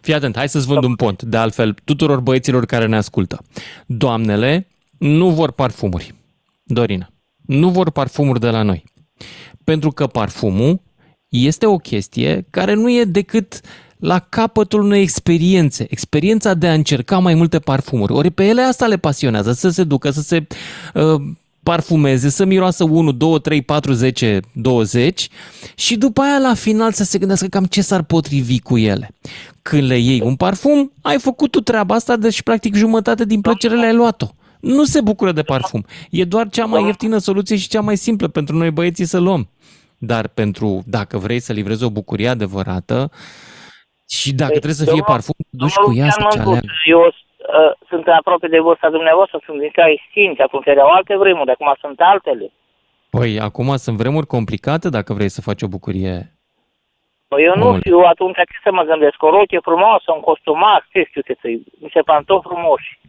Fii atent, hai să-ți vând un pont. De altfel, tuturor băieților care ne ascultă. Doamnele nu vor parfumuri. Dorina, nu vor parfumuri de la noi. Pentru că parfumul este o chestie care nu e decât la capătul unei experiențe. Experiența de a încerca mai multe parfumuri. Ori pe ele asta le pasionează, să se ducă, să se uh, parfumeze, să miroasă 1, 2, 3, 4, 10, 20 și după aia la final să se gândească cam ce s-ar potrivi cu ele. Când le iei un parfum, ai făcut tu treaba asta, deci practic jumătate din plăcere le-ai luat-o. Nu se bucură de parfum. E doar cea mai ieftină soluție și cea mai simplă pentru noi băieții să luăm. Dar pentru, dacă vrei să livrezi o bucurie adevărată și dacă trebuie să fie domnul- parfum, duci cu ea să ce Lucian aleagă. Mântuț, Eu uh, sunt aproape de vârsta dumneavoastră, sunt din 65, atunci erau alte vremuri, acum sunt altele. Păi, acum sunt vremuri complicate dacă vrei să faci o bucurie. Păi eu nu Omule. știu atunci ce să mă gândesc, o rochie frumoasă, un costumat, ce știu ce să-i, niște pantofi frumoși.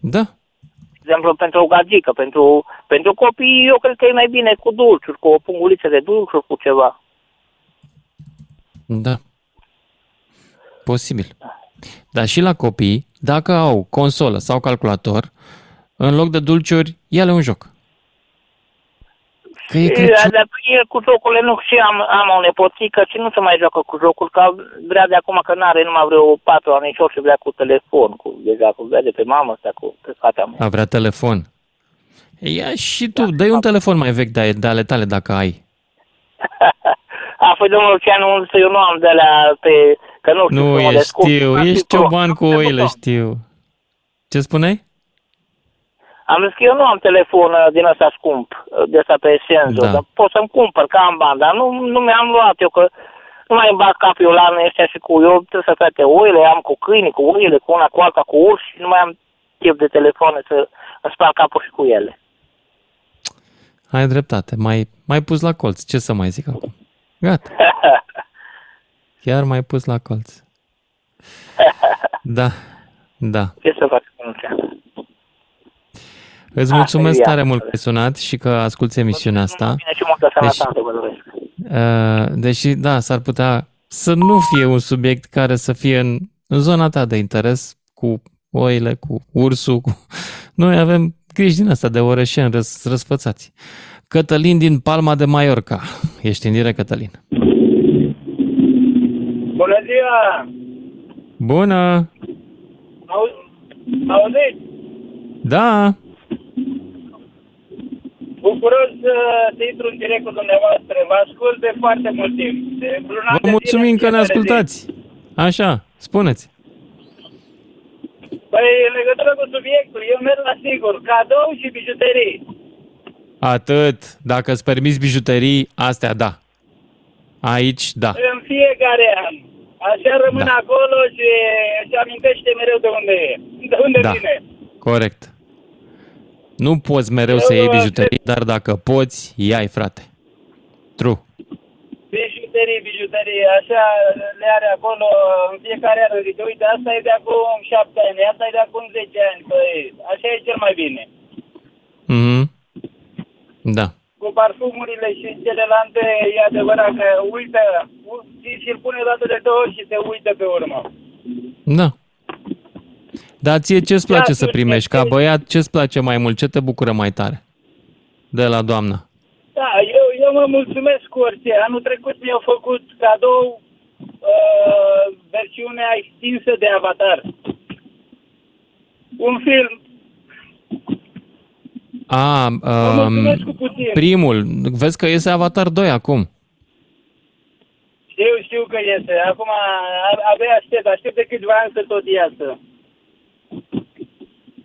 Da. De exemplu, pentru o gagică, pentru, pentru copii, eu cred că e mai bine cu dulciuri, cu o punguliță de dulciuri, cu ceva. Da. Posibil. Dar și la copii, dacă au consolă sau calculator, în loc de dulciuri, ia-le un joc. Că e Și, Crăciun. Dar el cu jocurile nu și am, am o nepoțică și nu se mai joacă cu jocul, că vrea de acum că n-are numai vreo patru ani și vrea cu telefon, cu, deja cu vede pe mamă asta, cu pe fata mea. A vrea telefon. Ia și tu, dă un telefon mai vechi de, de ale tale dacă ai. *laughs* A, păi domnul Lucianu, să eu nu am de la pe, că nu știu Nu să mă e, descurc. știu, Am ești zis, "Pro." cioban cu oile, știu. Ce spuneai? Am zis că eu nu am telefon uh, din ăsta scump, uh, de ăsta pe Senzo, Da. dar pot să-mi cumpăr, că am bani, dar nu, nu mi-am luat eu, că nu mai îmi bat capul eu la anul ăștia și cu eu trebuie să toate oile, am cu câini, cu oile, cu una, cu alta, cu urși și nu mai am chef de telefoane să îmi spar capul și cu ele. Ai dreptate, mai, mai pus la colț. Ce să mai zic acum? Gata. *laughs* Chiar mai pus la colț. Da, da. Ce să fac, domnul Lucian? Îți Ah, mulțumesc ia. tare mult că ai sunat și că asculti emisiunea asta. Bine și multă sănătate, vă doresc. Uh, Deși, da, s-ar putea să nu fie un subiect care să fie în, în zona ta de interes cu oile, cu ursul. Cu... Noi avem griji din asta de orășeni răs, răsfățați. Cătălin din Palma de Mallorca. Ești în direct, Cătălin. Bună ziua! Bună! Au- Auziți? Da! Bucuros să, să intru în direct cu dumneavoastră. Vă ascult de foarte mult timp. De vreun an Vă de mulțumim zile, că ne fiecare zi. ascultați. Așa, spuneți. Păi, în legătură cu subiectul, eu merg la sigur. Cadou și bijuterii. Atât. Dacă îți permiți bijuterii, astea da. Aici, da. În fiecare an. Așa rămân Da. acolo și își amintește mereu de unde e. De unde Da. vine. Corect. Nu poți mereu Eu, să iei uh, bijuterii, dar dacă poți, ia frate. True. Biju- bijuterii, bijuterii, așa le are acolo în fiecare an. Zice, uite, asta e de acum 7 ani, asta e de acum 10 ani. Păi, așa e cel mai bine. Mhm. Da. Cu parfumurile și celelalte, e adevărat că uită, u- și și-l pune dată de două ori și se uită pe urmă. Da. Dar ție ce-ți place Da, să tu primești? Ca băiat, ce-ți place mai mult? Ce te bucură mai tare? De la doamna. Da, eu, eu mă mulțumesc cu orice. Anul trecut mi-au făcut cadou uh, versiunea extinsă de Avatar. Un film. A, mulțumesc um, cu puțin. primul. Vezi că iese Avatar 2 acum. Știu, știu că este. Acum a- abia aștept. Aștept de câțiva ani să tot iasă.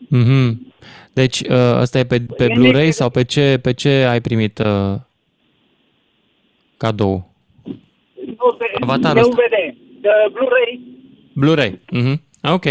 Mhm. Deci uh, ăsta e pe, pe Nimic. Blu-ray sau pe ce, pe ce ai primit uh, cadou? Nu, pe Avatarul ăsta. DVD. De Blu-ray. Blu-ray. Mhm. Ok.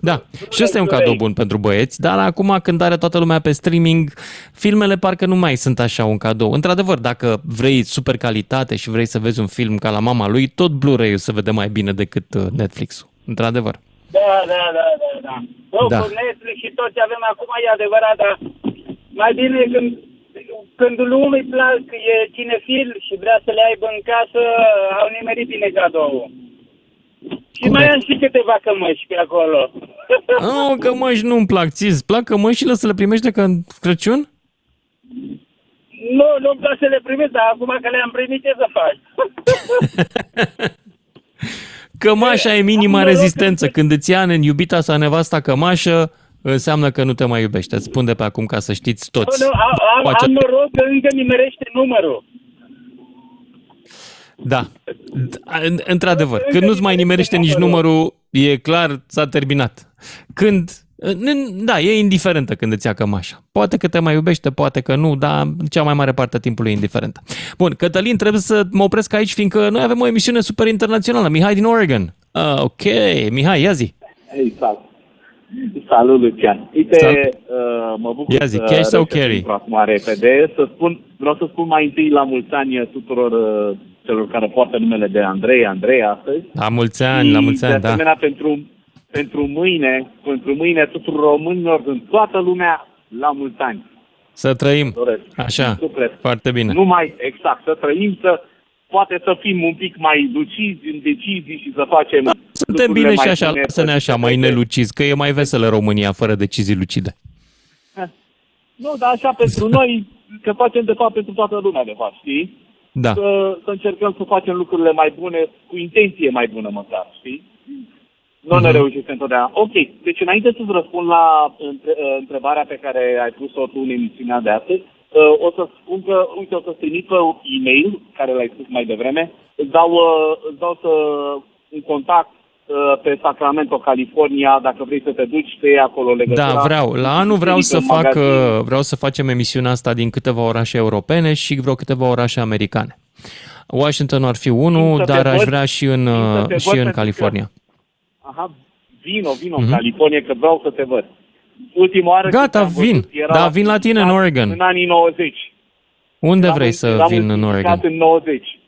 Da. Și ăsta e un cadou bun pentru băieți, dar acum când are toată lumea pe streaming, filmele parcă nu mai sunt așa un cadou. Într-adevăr, dacă vrei super calitate și vrei să vezi un film ca la mama lui, tot Blu-ray-ul se vede mai bine decât uh, Netflix-ul. Într-adevăr. Da, da, da, da, da. Bă, Da. cu Netflix și tot ce avem acum e adevărat, dar mai bine când, când lumii plac, e cinefil și vrea să le aibă în casă, au nimerit bine cadou. Și mai am și câteva cămăși pe acolo. Oh, *laughs* cămăși nu-mi plac. Ți-ți plac cămășile să le primești de ca în Crăciun? Nu, nu-mi place să le primesc, dar acum că le-am primit, ce să faci? *laughs* Cămașa e minima rezistență. Când îți ia în iubita sau nevasta cămașă, înseamnă că nu te mai iubește. Îți spun de pe acum ca să știți toți. Nu, nu, am, am, Face- am noroc că încă nimerește numărul. Da. D- în- Într-adevăr, când nu-ți mai nimerește nici numărul, e clar, s-a terminat. Când, n- da, e indiferentă când îți ia cămașa. Poate că te mai iubește, poate că nu, dar cea mai mare parte a timpului e indiferentă. Bun, Cătălin, trebuie să mă opresc aici, fiindcă noi avem o emisiune super internațională. Mihai din Oregon. Ah, ok, Mihai, ia zi. Exact. Salut, Lucian. Uite, Salut. uh, mă bucur Ia zi, să cash sau reușesc carry? intru acum repede. Să spun, vreau să spun mai întâi la mulți ani tuturor uh, celor care poartă numele de Andrei, Andrei astăzi. La mulți ani, la mulți de ani, da. asemenea, pentru, pentru mâine, pentru mâine tuturor românilor din toată lumea, la mulți ani. Să trăim. Doresc. Așa, Din suflet. foarte bine. Nu mai exact, să trăim, să poate să fim un pic mai lucizi în decizii și să facem Suntem lucrurile bine și mai așa, bune să ne așa, mai nelucizi, că e mai veselă România fără decizii lucide. Nu, dar așa pentru *laughs* noi, că facem de fapt pentru toată lumea, de fapt, știi? Da. Să, să încercăm să facem lucrurile mai bune, cu intenție mai bună măcar, știi? Nu ne Mhm. reușește întotdeauna. Ok, deci înainte să-ți răspund la între, uh, întrebarea pe care ai pus-o tu în emisiunea de astăzi, uh, o să spun că, uite, o să-ți trimit pe e-mail, care l-ai spus mai devreme, îți dau, uh, îți dau să, un contact uh, pe Sacramento, California, dacă vrei să te duci, te iei acolo legătura. Da, vreau. La anul vreau Îți să trimit în fac, magazin. uh, vreau să facem emisiunea asta din câteva orașe europene și vreo câteva orașe americane. Washington ar fi unul, Vin să te dar aș văd, vrea și în, vin să uh, te și văd în pentru că- California. Aha, vino, vino Mhm. în California, că vreau să te văd. Ultima oară când Gata, te-am văzut vin. era Da, vin la tine în Oregon. În anii 90. Unde Eram vrei în- să eram vin în înființat Oregon? în 90.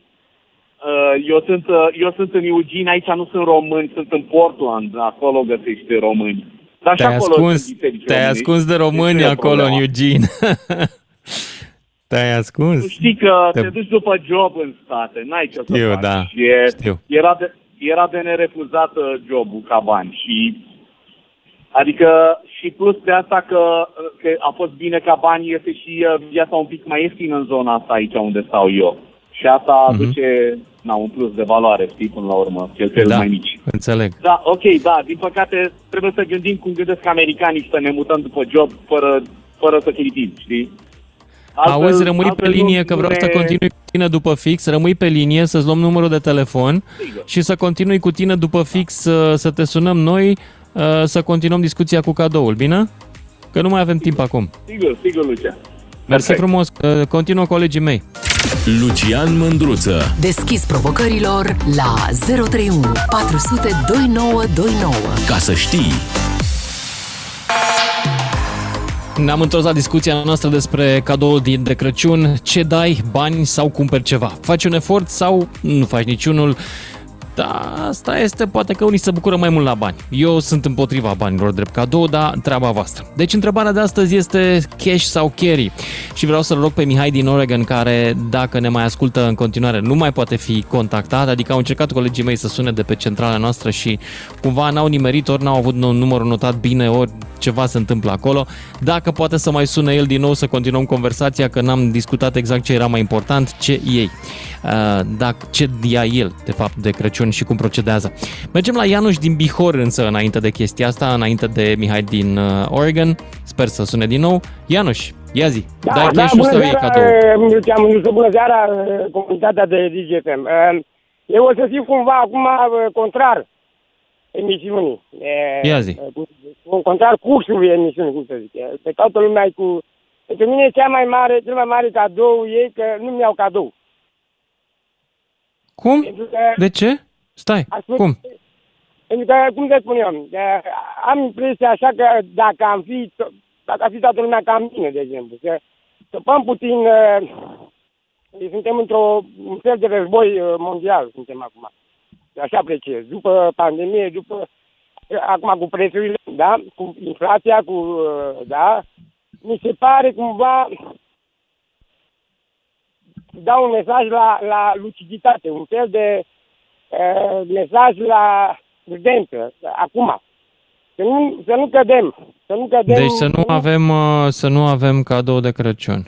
Uh, Eu sunt, uh, eu sunt în Eugene, aici nu sunt români, sunt în Portland, acolo găsești români. Dar și Te-ai acolo ascuns, sunt biserici te-ai românești. ascuns de Deci români nu e acolo în problema. Eugene. *laughs* Te-ai ascuns? Tu știi că Te- te... duci după job în state, n-ai ce să Știu, faci. da, Și e, știu. Era, de, era de nerefuzat uh, jobul ca bani și Adică și plus de asta că, că a fost bine ca bani este și uh, viața un pic mai ieftină în zona asta aici unde stau eu. Și asta Mhm. aduce na, un plus de valoare, știi, până la urmă, cheltuieli Da, mai mici. înțeleg. Da, ok, da, din păcate trebuie să gândim cum gândesc americanii și să ne mutăm după job fără, fără să chiritim, știi? Auzi, rămâi pe altfel linie nu- că vreau nu să ne- continui cu tine după fix, rămâi pe linie, să-ți luăm numărul de telefon și să continui cu tine după fix să, să te sunăm noi, uh, să continuăm discuția cu cadoul, bine? Că nu mai avem timp acum. Sigur, sigur, Lucia. Mersi frumos, uh, continuă colegii mei. Lucian Mândruță. Deschis provocărilor la 031 400 2929. Ca să știi. Ne-am întors la discuția noastră despre cadoul din de Crăciun. Ce dai, bani sau cumperi ceva? Faci un efort sau nu faci niciunul? Da, asta este, poate că unii se bucură mai mult la bani. Eu sunt împotriva banilor drept cadou, dar treaba voastră. Deci întrebarea de astăzi este cash sau carry. Și vreau să-l rog pe Mihai din Oregon, care dacă ne mai ascultă în continuare, nu mai poate fi contactat, adică au încercat colegii mei să sune de pe centrala noastră și cumva n-au nimerit, ori n-au avut un număr notat bine, ori ceva se întâmplă acolo. Dacă poate să mai sune el din nou să continuăm conversația, că n-am discutat exact ce era mai important, ce ei. Uh, dacă, ce ia el, de fapt, de Crăciun și cum procedează. Mergem la Ianuș din Bihor, însă, înainte de chestia asta, înainte de Mihai din uh, Oregon. Sper să sune din nou. Ianuș, ia zi, Da, dai da, cash-ul bună sau iei seara, cadou? eh, Am zis bună seara, eh, comunitatea de DGFM. Eh, Eu o să fiu cumva acum eh, contrar emisiunii. Eh, Ia zi. eh, cum- cum- Contrar cursului emisiunii, cum să zic. Eh, Pe toată lumea e cu... Pentru mine cea mai mare, cel mai mare cadou e că nu-mi iau cadou. Cum? Pentru că De ce? Stai, Ascult- cum? Pentru că, cum să spun eu, eh, am impresia așa că dacă am fi, to- dacă ar fi toată lumea ca mine, de exemplu, să stăpăm puțin, eh, suntem într-un fel de război eh, mondial, suntem acum. Așa apreciez. După pandemie, după, eh, acum cu prețurile, da, cu inflația, cu, eh, da, mi se pare cumva dau un mesaj la, la luciditate, un fel de uh, mesaj la prudență, acum. Să nu, să nu cădem, să nu cădem. Deci să nu avem, uh, să nu avem cadou de Crăciun.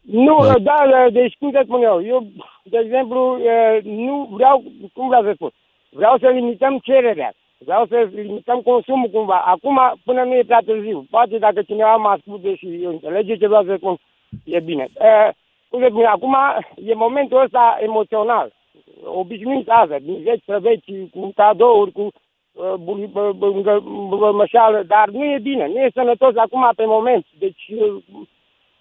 Nu, da, da, deci cum să spun eu, eu, de exemplu, uh, nu vreau, cum vreau să spun, vreau să limităm cererea, vreau să limităm consumul cumva. Acum, până nu e prea târziu, poate dacă cineva mă ascultă și înțelege ce vreau să spun, e bine. Uh, cum să spun, acum e momentul ăsta emoțional, obișnuit asta, din veci să veci, cu cadouri, cu uh, bul- bă- bă- bă- bă- mășeală, dar nu e bine, nu e sănătos acum pe moment. Deci, uh,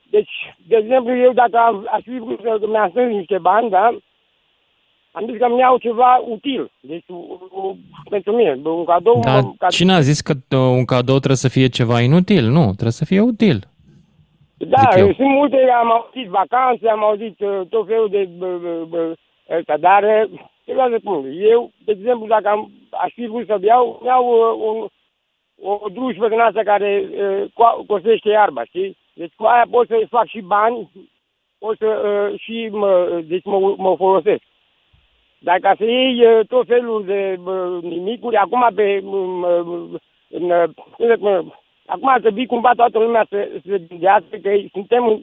deci, de exemplu, eu dacă am, aș fi vrut să mi-am strâns niște bani, da, am zis că mi iau ceva util. Deci, u- u- pentru mine, un cadou... Dar mă- ca- cine a zis că uh, un cadou trebuie să fie ceva inutil? Nu, trebuie să fie util. Da, zic eu. sunt multe, am auzit vacanțe, am auzit uh, tot felul de bă, bă, bă, ăsta, dar uh, ce vreau să spun, eu, de exemplu, dacă am, aș fi vrut să iau, iau uh, un, o drujbă din asta care uh, co- cosește iarba, știi? Deci cu aia pot să fac și bani, pot să uh, și mă, deci mă, mă folosesc. Dar ca să iei uh, tot felul de uh, nimicuri, acum pe... um, uh, în, uh, cum să spun, acum ar trebui cumva toată lumea să să se gândească că suntem...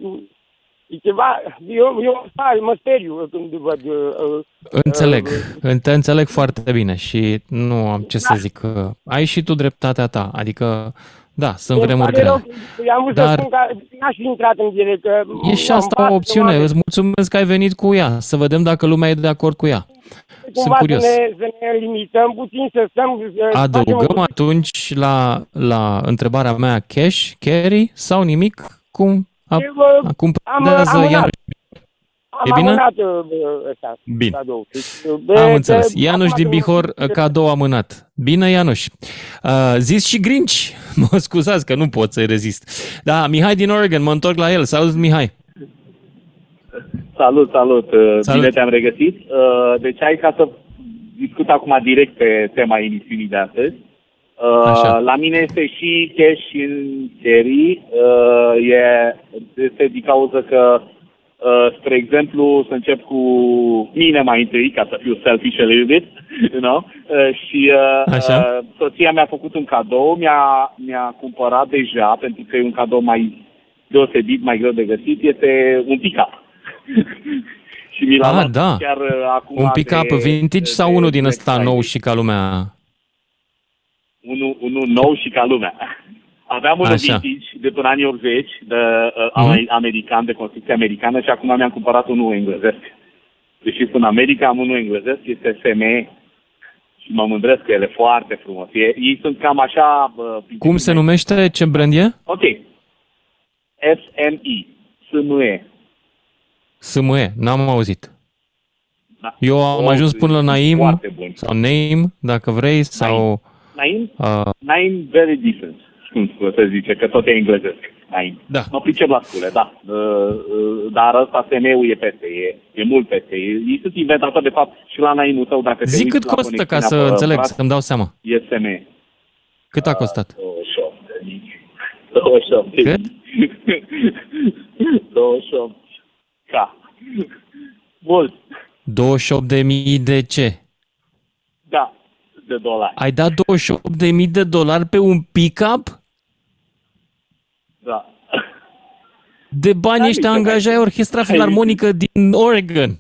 în- E ceva... Eu, eu mă speriu când văd... Uh, uh, Înțeleg, uh, te înțeleg foarte bine și nu am ce să zic. că Ai și tu dreptatea ta, adică, da, sunt îmi vremuri pare rău grele. că I-am vrut să Dar- spun că n-aș fi intrat în direct. Că E și am asta pas o că opțiune, oameni- îți mulțumesc că ai venit cu ea, să vedem dacă lumea e de acord cu ea. Sunt cumva curios. Să ne, să ne limităm puțin, să stăm... să facem Adăugăm o- atunci la, la întrebarea mea cash, carry sau nimic? Cum, a, Eu, uh, acum am procedează amânat. Ianuș? Am E bine? amânat uh, ăsta, Bine. cadou. Deci, uh, de- Am de- înțeles. Ianuș acum din de- Bihor, cadou amânat. Bine, Ianuș. Uh, zis și Grinch. *laughs* Mă scuzați că nu pot să-i rezist. Da, Mihai din Oregon, mă întorc la el. Salut, Mihai. Salut, salut, uh, Salut. bine te-am regăsit. Uh, Deci hai ca să discut acum direct pe tema emisiunii de astăzi. Uh, Așa. La mine este și cash și în carry. Uh, e, este din cauza că, uh, spre exemplu, să încep cu mine mai întâi, ca să fiu selfish a little bit, *laughs* you know? Uh, și uh, Așa. uh, soția mi-a făcut un cadou, mi-a, mi-a cumpărat deja, pentru că e un cadou mai deosebit, mai greu de găsit, este un pick-up. *laughs* și mi l-a Ah, luat da. chiar uh, acum Un pick-up de- vintage sau de unul din Black ăsta Friday. nou și ca lumea? Unul, unul nou și ca lumea. Aveam unul Așa. vintage de până anii 80, de uh, Mhm. american, de construcție americană și acum mi-am cumpărat unul englezesc. Deși sunt în America, am unul englezesc, este FME și mă mândresc că el e foarte frumos. E, ei sunt cam așa... Uh, Cum se numește? Ce brand e? Ok. SME. SME. SME, n-am auzit. Da. Eu am Oh, ajuns până la Naim foarte bun. sau Name, dacă vrei, sau... Naim? Uh, Naim very decent, cum să zice, că tot e englezesc. mai Da. Mă pricep la scule, da. Uh, uh, dar ăsta SM-ul e peste, e, e mult peste. E, ei sunt inventatori, de fapt, și la naimul tău, dacă te Zi uiți cât la costă ca conexiunea să pe înțeleg, braț, să-mi dau seama. E SM. Cât a costat? 28 de mii. 28 *laughs* de mii. 28. Ca. Mult. 28.000 de ce? Da. De dolari. Ai dat 28.000 de dolari pe un pick-up? Da. De bani Da, ăștia nici angajați Orchestra Filarmonică din Oregon.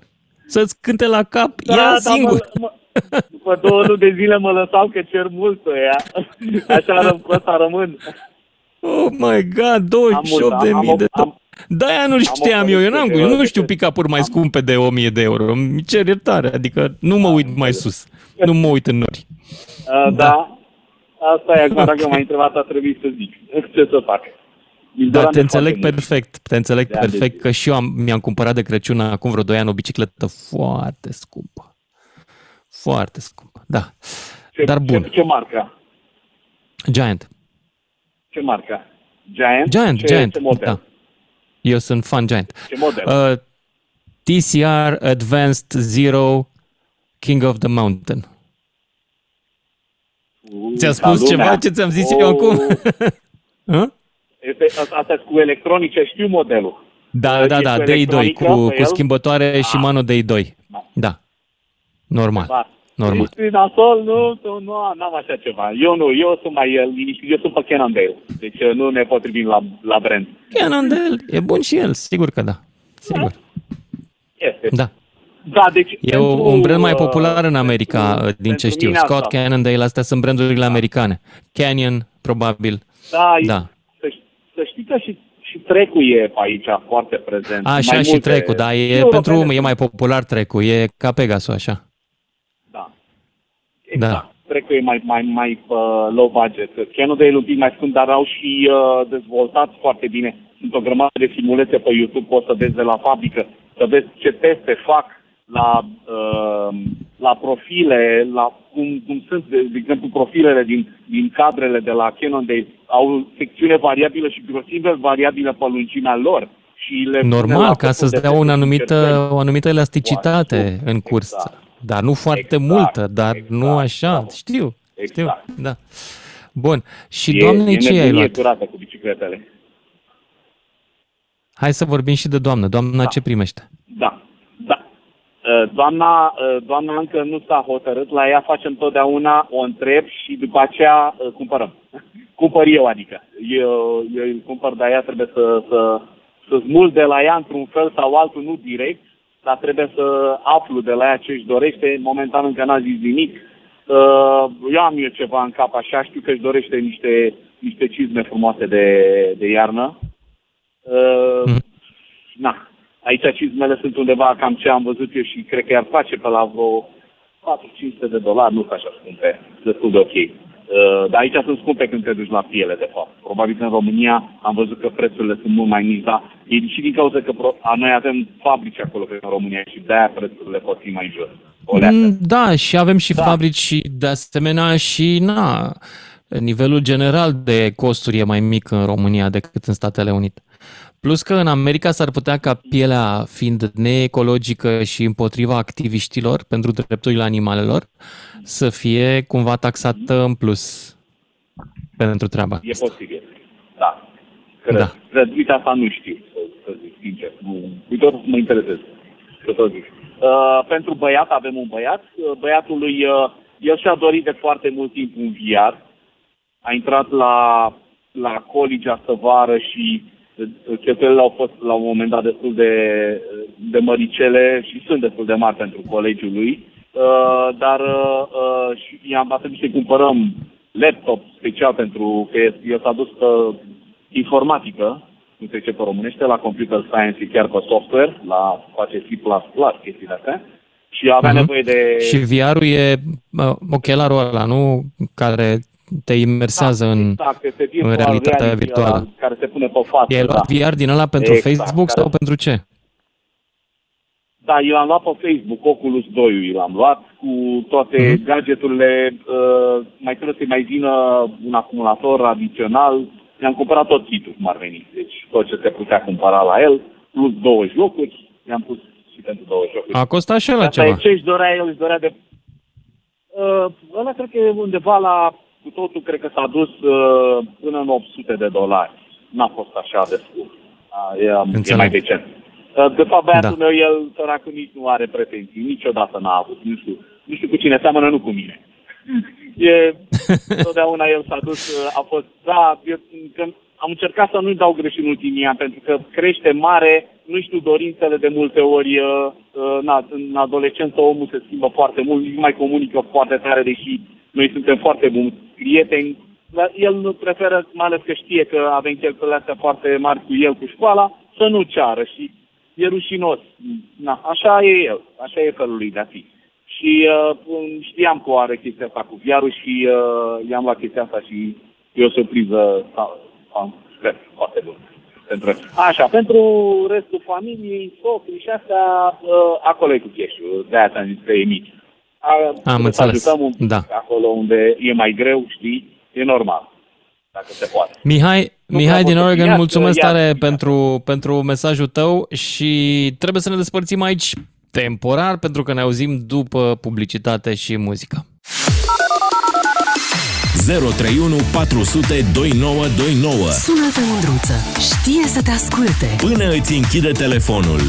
Să-ți cânte la cap Da, ea da, singur. mă- mă- După două luni de zile mă lăsau că cer mult pe ea. Așa răm, cu ăsta rămân. Oh my god, 28 de Am- mii am- de am- De-aia nu știam eu, eu, n-am, de- eu nu știu pick-up-uri mai scumpe de 1000 de euro. Îmi cer iertare, adică nu mă uit mai sus. Nu mă uit în nori. Uh, da. Asta e, acum dacă m-ai întrebat, a trebuit să zic. Ce să fac? Îmi Dar doream te de înțeleg foarte mult. perfect, te înțeleg De ani de perfect că și eu am, mi-am cumpărat de Crăciun acum vreo 2 ani o bicicletă foarte scumpă. Foarte scumpă, da. Ce, Dar bun. Ce, ce marca? Giant. Ce marca? Giant? Giant, ce, Giant, Ce model? da. Eu sunt fan Giant. Ce model? Uh, TCR Advanced Zero King of the Mountain. Uh, Ți-a ca spus lumea. ceva ce ți-am zis eu Oh. *laughs* acum? Hă? Este, asta asta cu electronice, știu modelul. Da, da, E da, cu DI2, electronică cu, pe cu el? schimbătoare și mano DI2. Da. Normal. Da. Normal. Ești nasol? Nu, nu, nu, n-am așa ceva. Eu nu, eu sunt mai uh, liniștit, eu sunt pe Cannondale. Deci uh, nu ne potrivim la, la brand. Cannondale, e bun și el, sigur că da. Sigur. Este. Da. Da, deci E pentru, o, un brand mai uh, popular în America, uh, din ce pentru știu. mine Scott, asta. Cannondale, astea sunt brandurile americane. Canyon, probabil. Da, Da. Să, să știi că și, și trecul e pe aici foarte prezent. Așa Mai și multe- trecul, da, e Eu, pentru bine, e mai popular trecul, e ca Pegasus, așa. Da. Da. Trecul e mai, mai, mai uh, low budget. Cannondale e un pic mai scump, dar au și uh, dezvoltat foarte bine. Sunt o grămadă de simulețe pe YouTube, poți să vezi de la fabrică, să vezi ce teste fac la, uh, la profile, la cum, cum sunt, de, de exemplu, profilele din, din cadrele de la Cannondale. Au secțiune variabilă și grosime variabilă pe lungimea lor. Și le pune Normal, la ca focul să-ți de dea o teste anumită, încercări. o anumită elasticitate în cursă. Dar nu foarte multă, dar nu așa. Știu, știu, da. Bun. Și doamnei ce ai nebunie luat? curată cu bicicletele. Hai să vorbim și de doamnă. Doamna ce primește? Da, da. Uh, Doamna, uh, doamna încă nu s-a hotărât, la ea facem totdeauna, o întreb și după aceea uh, cumpărăm. *laughs* Cumpăr eu, adică. Eu, eu îl cumpăr, dar ea trebuie să, să, să smul de la ea într-un fel sau altul, nu direct, dar trebuie să aflu de la ea ce își dorește. Momentan încă n-a zis nimic. Uh, eu am eu ceva în cap așa, știu că își dorește niște, niște cizme frumoase de, de iarnă. Uh, na, aici cizmele sunt undeva cam ce am văzut eu și cred că i-ar face pe la vreo 4-500 de dolari, nu sunt așa scumpe, destul de ok. Uh, dar aici sunt scumpe când te duci la piele, de fapt. Probabil că în România am văzut că prețurile sunt mult mai mici, dar e și din cauza că pro- a, noi avem fabrici acolo pe în România și de-aia prețurile pot fi mai jos. O leacă. Mm, Da, și avem și fabrici și de asemenea și na, nivelul general de costuri e mai mic în România decât în Statele Unite. Plus că în America s-ar putea ca pielea fiind neecologică și împotriva activiștilor pentru drepturile animalelor să fie cumva taxată în plus pentru treaba E posibil. Da. Cred. Da. Cred. Uite, asta nu știu, să, să zic sincer. Nu, uite, o să mă interesez. Să tot zic. Uh, pentru băiat, avem un băiat. Uh, băiatul lui, uh, el și-a dorit de foarte mult timp un VR. A intrat la, la college astă vară și uh, cheltuielile au fost la un moment dat destul de, de măricele și sunt destul de mari pentru colegiul lui. Uh, dar uh, uh, și i-am a trebuit să cumpărăm laptop special pentru că el s-a dus pe informatică, cum se zice pe românește, la computer science, chiar pe software, la face C++, chestiile astea. Și avea Mhm. nevoie de... Și VR-ul e uh, ochelarul ăla, nu? Care te imersează în, Exact, este în virtual realitatea reality virtuală. ăla care se pune pe față. I-ai luat da. VR din ăla pentru Exact, Facebook care- sau pentru ce? Da, eu l-am luat pe Facebook, Oculus 2 l-am luat cu toate Mhm. mm-hmm. gadgeturile, uh, mai trebuie să mai vină un acumulator adițional, i-am cumpărat tot kitul cum ar veni. Deci tot ce se putea cumpăra la el, plus două jocuri, i-am pus și pentru două jocuri. A costat și ăla Asta ceva. e ce își dorea el, își dorea de... Uh, ăla cred că e undeva la... Cu totul cred că s-a dus uh, până în 800 de dolari. N-a fost așa de scurt. Uh, e, e Înțeleg. mai decent. Uh, de fapt, băiatul Da. meu, el, săracul, nici nu are pretenții. Niciodată n-a avut. Nu știu, nu știu cu cine seamănă, nu cu mine. *laughs* E, totdeauna el s-a dus, uh, a fost, da, eu, când am încercat să nu-i dau greș în ultimii ani, pentru că crește mare, nu știu, dorințele de multe ori, uh, uh, na, în adolescență omul se schimbă foarte mult, nu mai comunică foarte tare, deși noi suntem foarte buni prieteni, dar el nu preferă, mai ales că știe că avem cheltuielile astea foarte mari cu el, cu școala, să nu ceară și e rușinos. Na, așa e el, așa e felul lui de a fi. Și uh, știam că o are chestia asta cu viarul și uh, i-am luat chestia asta și e o surpriză sau, sau, sper, foarte bună. Pentru... Așa, pentru restul familiei, socrii și astea, uh, acolo e cu cash de aia ți-am zis că e mici. A, Am să înțeles, ajutăm un pic da. acolo unde e mai greu, știi, e normal, dacă se poate. Mihai, Nu Mihai prea din pot să Oregon, primească, mulțumesc iar- tare pentru, pentru mesajul tău și trebuie să ne despărțim aici temporar pentru că ne auzim după publicitate și muzică. 031 400 2929 Sună-te, Mândruță. Știe să te asculte. Până îți închide telefonul.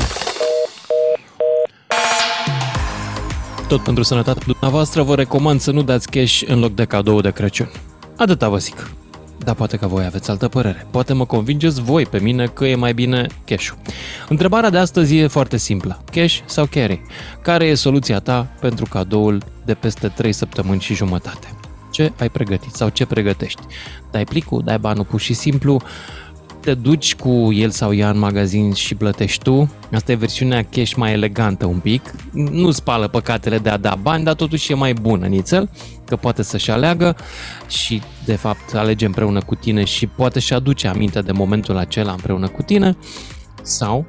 Tot pentru sănătatea dumneavoastră vă recomand să nu dați cash în loc de cadou de Crăciun. Atâta vă zic. Dar poate că voi aveți altă părere. Poate mă convingeți voi pe mine că e mai bine cash Întrebarea de astăzi e foarte simplă. Cash sau carry? Care e soluția ta pentru cadoul de peste 3 săptămâni și jumătate? Ce ai pregătit sau ce pregătești? Dai plicul, dai banul pur și simplu, te duci cu el sau ea în magazin și plătești tu. Asta e versiunea cash mai elegantă un pic. Nu spală păcatele de a da bani, dar totuși e mai bună nițel, că poate să-și aleagă și de fapt alege împreună cu tine și poate și aduce aminte de momentul acela împreună cu tine sau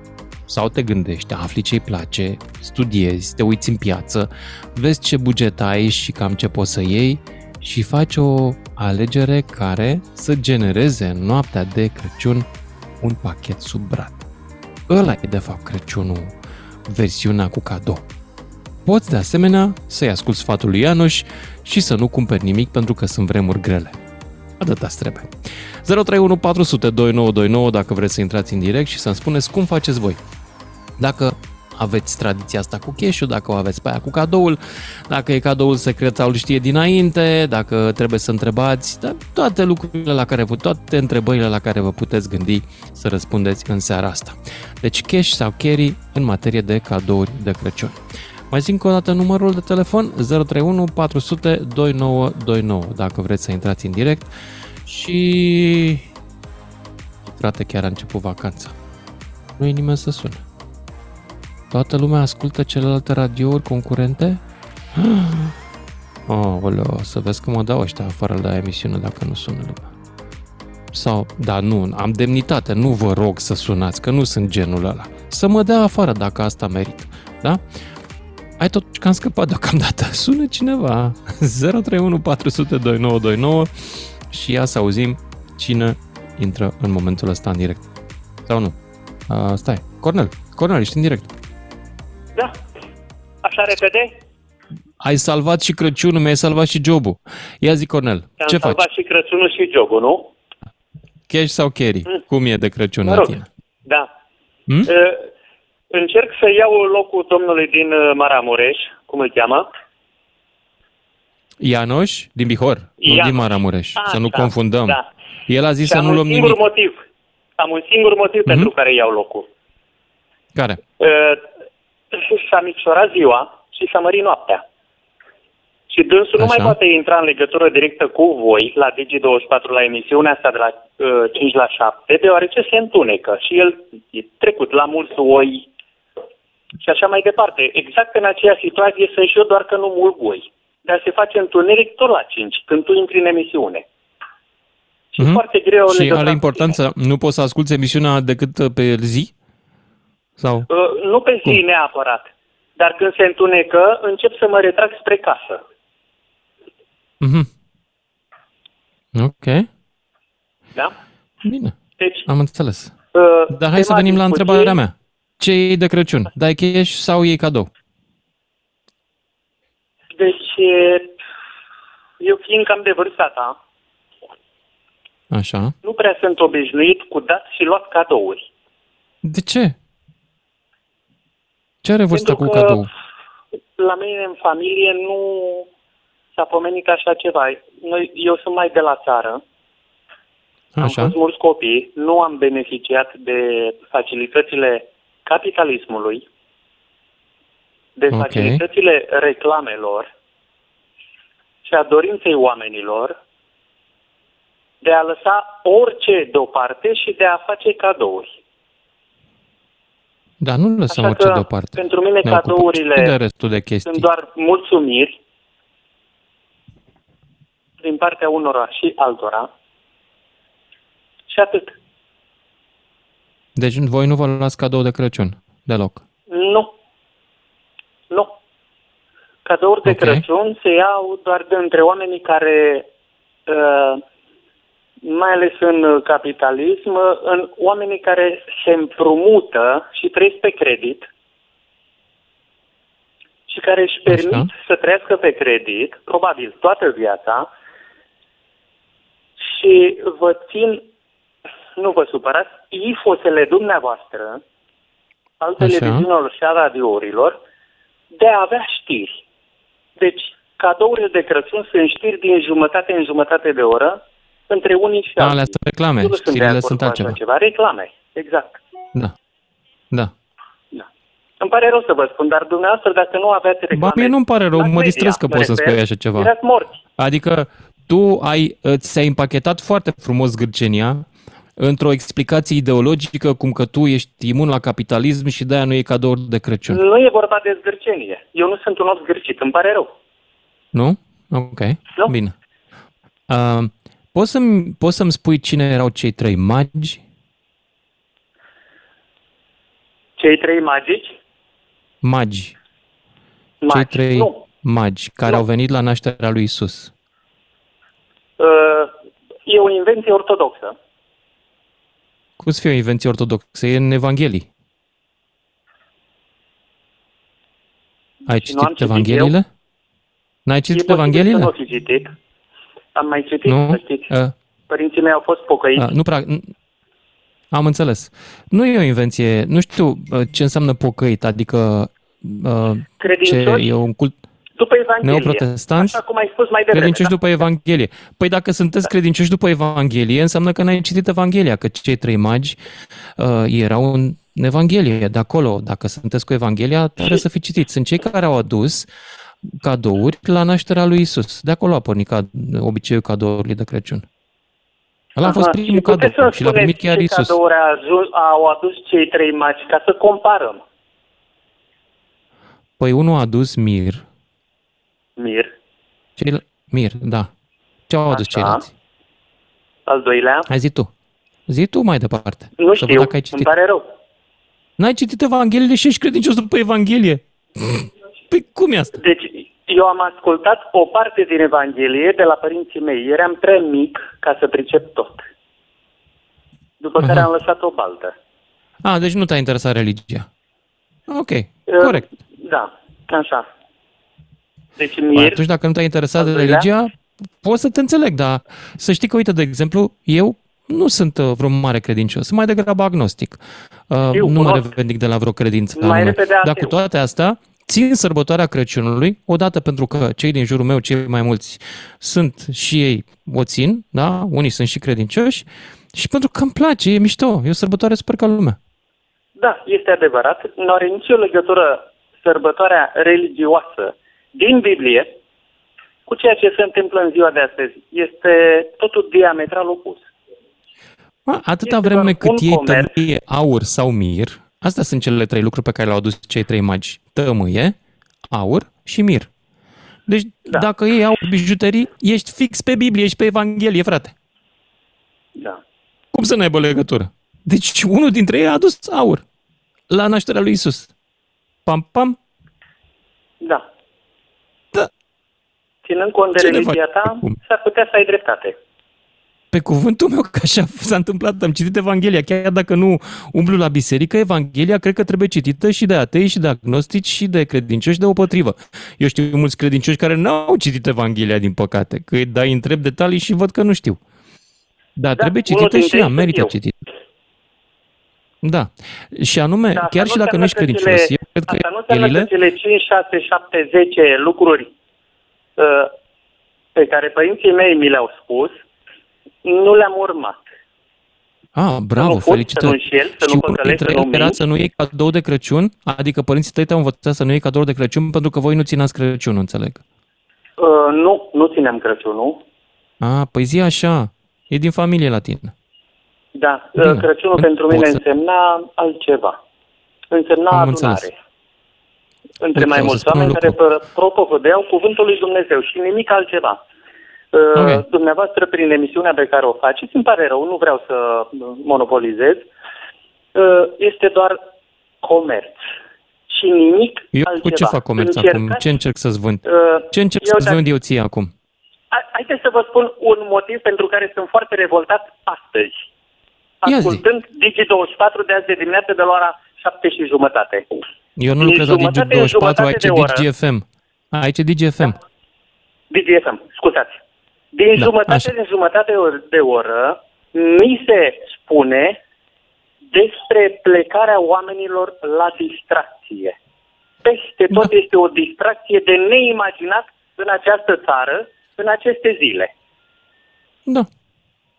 sau te gândești, afli ce-i place, studiezi, te uiți în piață, vezi ce buget ai și cam ce poți să iei și faci o alegere care să genereze în noaptea de Crăciun un pachet sub brad. Ăla e de fapt Crăciunul, versiunea cu cadou. Poți de asemenea să-i asculti sfatul lui Ianuș și să nu cumperi nimic pentru că sunt vremuri grele. Atâta trebuie. 031 400 2929 dacă vreți să intrați în direct și să-mi spuneți cum faceți voi. Dacă aveți tradiția asta cu cash dacă o aveți pe aia cu cadoul, dacă e cadoul secret sau îl știe dinainte, dacă trebuie să întrebați, da, toate lucrurile la care vă, toate întrebările la care vă puteți gândi să răspundeți în seara asta. Deci cash sau carry în materie de cadouri de Crăciun. Mai zic încă o dată numărul de telefon 031 400 2929 dacă vreți să intrați în direct și frate chiar a început vacanța. Nu e nimeni să sună. Toată lumea ascultă celelalte radiouri concurente? *gasps* Oh, oleo, să vezi că mă dau ăștia afară la emisiune dacă nu sună lumea. Sau, da, nu, am demnitate, nu vă rog să sunați, că nu sunt genul ăla. Să mă dea afară dacă asta merit, da? Ai tot că am scăpat deocamdată. *laughs* Sună cineva. 031 400 2929 și ia să auzim cine intră în momentul ăsta în direct. Sau nu? Uh, stai, Cornel, Cornel, ești în direct. Da. Așa repede? Ai salvat și Crăciunul, mi-ai salvat și jobul. Ia zi, Cornel, Am ce salvat faci? și Crăciunul și jobul, nu? Cash sau carry? Cum e de Crăciun Mă la rog. tine? Da. Hmm? Uh, încerc să iau locul domnului din uh, Maramureș, cum îl cheamă? Ianoș din Bihor, nu Ianoș. din Maramureș, să nu Așa, confundăm. da. El a zis Și să am nu un luăm singur nimic. motiv. Am un singur motiv Mhm. pentru care iau locul. Care? Uh, s-a micșorat ziua și s-a mărit noaptea. Și dânsul nu mai Așa. poate intra în legătură directă cu voi la Digi24 la emisiunea asta de la uh, 5 la 7, deoarece se întunecă și el e trecut la mulți oi și așa mai departe. Exact în aceeași situație sunt și eu, doar că nu mult oi. Dar se face întuneric tot la 5, când tu intri în emisiune. Și Mhm. foarte greu Și legătura are cu importanță, nu poți să asculti emisiunea decât uh, pe zi? Sau? Uh, nu pe zi neapărat, dar când se întunecă, încep să mă retrag spre casă. Mhm. Ok. Da? Bine, Deci, am înțeles. uh, Dar hai să tema venim la discuției- întrebarea mea. Ce iei de Crăciun? Dai cash sau iei cadou? Deci, e, eu fiind cam de vârsta ta, Așa. nu prea sunt obișnuit cu dat și luat cadouri. De ce? Ce are vârsta cu Pentru că cadou? La mine în familie nu s-a pomenit așa ceva. Noi, eu sunt mai de la țară, am Așa. fost mulți copii, nu am beneficiat de facilitățile capitalismului, de Ok. facilitățile reclamelor și a dorinței oamenilor de a lăsa orice deoparte și de a face cadouri. Dar nu lăsăm Așa orice că, deoparte. pentru mine, Ne ocupăm cadourile și de restul de chestii. Sunt doar mulțumiri din partea unora și altora și atât. Deci voi nu vă luați cadou de Crăciun deloc. Nu. Nu. Cadouri de Ok. Crăciun se iau doar de între oamenii care, uh, mai ales în capitalism, uh, în oamenii care se împrumută și trăiesc pe credit și care își permit să trăiască pe credit, probabil toată viața, și vă țin, nu vă supărați, ifosele dumneavoastră, al Așa. televiziunilor și a radiourilor, de a avea știri. Deci, cadourile de Crăciun sunt știri din jumătate în jumătate de oră, între unii și Da, alții. alea sunt reclame, Eu nu sunt de știrile acord sunt cu așa altceva. ceva. Reclame, exact. Da. Da. Îmi pare rău să vă spun, dar dumneavoastră, dacă nu aveați reclame... Ba, mie nu-mi pare rău, mass mă media, distrez că mă poți să refer, spui așa ceva. Erați morți. Adică tu ai, ți-ai împachetat foarte frumos gârcenia într-o explicație ideologică cum că tu ești imun la capitalism și de-aia nu e cadouri de Crăciun. Nu e vorba de zgârcenie. Eu nu sunt un om zgârcit, îmi pare rău. Nu? Ok, Nu. bine. Uh, poți, să-mi, poți să-mi spui cine erau cei trei magi? Cei trei magici, Magi. Magi, Cei trei nu. magi care au venit la nașterea lui Isus. uh, e o invenție ortodoxă. Cum să fie o invenție ortodoxă? E în Evanghelii. Ai Și nu am citit citit Evangheliile? N-ai E citit posibil să Evangheliile? nu fi citit. Am mai citit, Nu? să știți. Uh, Părinții mei au fost pocăiți. uh, nu prea... n- Am înțeles. Nu e o invenție, nu știu uh, ce înseamnă pocăit, adică uh, ce Credincioși e un cult după Evanghelie. neoprotestanți, Așa cum ai spus mai devreme. credincioși da? după Evanghelie. Păi dacă sunteți credincioși după Evanghelie, înseamnă că n-ai citit Evanghelia, că cei trei magi uh, erau în Evanghelie, de acolo. Dacă sunteți cu Evanghelia, trebuie să fi citit. Sunt cei care au adus cadouri la nașterea lui Isus. De acolo a pornit ca obiceiul cadourilor de Crăciun. Ăla a fost Aha, primul și puteți cadou să-mi și l-a primit spuneți chiar ce Isus. cadouri a ajuns, au adus cei trei magi, ca să comparăm. Păi unul a adus mir. Mir. Ceil... Mir, da. Ce au adus Așa. ceilalți? Al doilea, Hai zi tu. Zi tu mai departe. nu Să văd știu, dacă ai îmi citit. pare rău. N-ai citit Evangheliile și ești credincios după Evanghelie. Păi cum e asta? Deci, eu am ascultat o parte din Evanghelie de la părinții mei. Eram prea mic ca să pricep tot. După care Aha. am lăsat o baltă. A, deci nu te-a interesat religia. Ok, Uh, corect. Da, așa. Deci Păi mir, atunci dacă nu te-a interesat de Al doilea? religia, pot să te înțeleg, dar să știi că, uite, de exemplu, eu nu sunt uh, vreun mare credincios, sunt mai degrabă agnostic. Uh, Știu, nu mă cunosc. revendic de la vreo credință Mai anume. repede Dar ateu. cu toate astea, țin sărbătoarea Crăciunului, odată pentru că cei din jurul meu, cei mai mulți, sunt și ei o țin, da? Unii sunt și credincioși, și pentru că îmi place, e mișto, e o sărbătoare super ca lumea. da, este adevărat. Nu are nicio legătură sărbătoarea religioasă din Biblie cu ceea ce se întâmplă în ziua de astăzi. Este totul diametral opus. A, atâta Este vreme doar cât un iei comerț. tămâie, aur sau mir, astea sunt cele trei lucruri pe care le-au adus cei trei magi. Tămâie, aur și mir. Deci da. dacă iei aur bijuterii, ești fix pe Biblie, ești pe Evanghelie, frate. Da. Cum să n-aibă legătură? Deci unul dintre ei a adus aur la nașterea lui Isus. Pam, pam, Da. Da. Ținând cont de Ce ne religia faci ta, s-ar putea să ai dreptate. Pe cuvântul meu că așa *laughs* s-a întâmplat, am citit Evanghelia, chiar dacă nu umblu la biserică, Evanghelia cred că trebuie citită și de atei, și de agnostici, și de credincioși, de potrivă. Eu știu mulți credincioși care n-au citit Evanghelia, din păcate, că îi dai întreb detalii și văd că nu știu. Da, da trebuie citită și ea, merită eu. citit. Da. Și anume, Da, chiar asta și nu dacă nu ești înseamnă că credincios, cele- eu cred că Asta nu înseamnă că Evangheliile, cele 5, 6, 7, 10 lucruri uh, pe care părinții mei mi le-au spus, nu le-am urmat. Ah, bravo, nu furt, să nu felicitări. înșel, să și nu unul păcălesc, dintre să nu ele era mint. să nu iei cadou de Crăciun? Adică părinții tăi te-au învățat să nu iei cadou de Crăciun pentru că voi nu țineați Crăciunul, înțeleg. Uh, nu, nu țineam Crăciunul. Ah, păi zi așa, e din familie la tine. Da, Bine. uh, Crăciunul Nu pentru mine pot să- însemna altceva. Însemna Am adunare. înțeles. Între Uite, mai o să mulți spun un oameni care lucru. pă- propovădeau cuvântul lui Dumnezeu și nimic altceva. Uh, Ok. Dumneavoastră, prin emisiunea pe care o faceți, îmi pare rău, nu vreau să monopolizez, uh, este doar comerț și nimic Eu altceva. cu ce fac comerț Încercați, acum? Ce încerc să-ți vând? uh, Ce încerc eu să-ți dacă- vând eu ție acum? Hai- Haideți să vă spun un motiv pentru care sunt foarte revoltat astăzi. Ia zi. Ascultând Digi24 de azi de dimineață de la ora 7 și jumătate. Eu nu Din lucrez la jumătate în Digi24, jumătate aici de oră. DigiFM. Aici DigiFM. DGFM, scuzați. Din Da, jumătate așa. în jumătate de oră mi se spune despre plecarea oamenilor la distracție. Peste tot Da. este o distracție de neimaginat în această țară, în aceste zile. Da.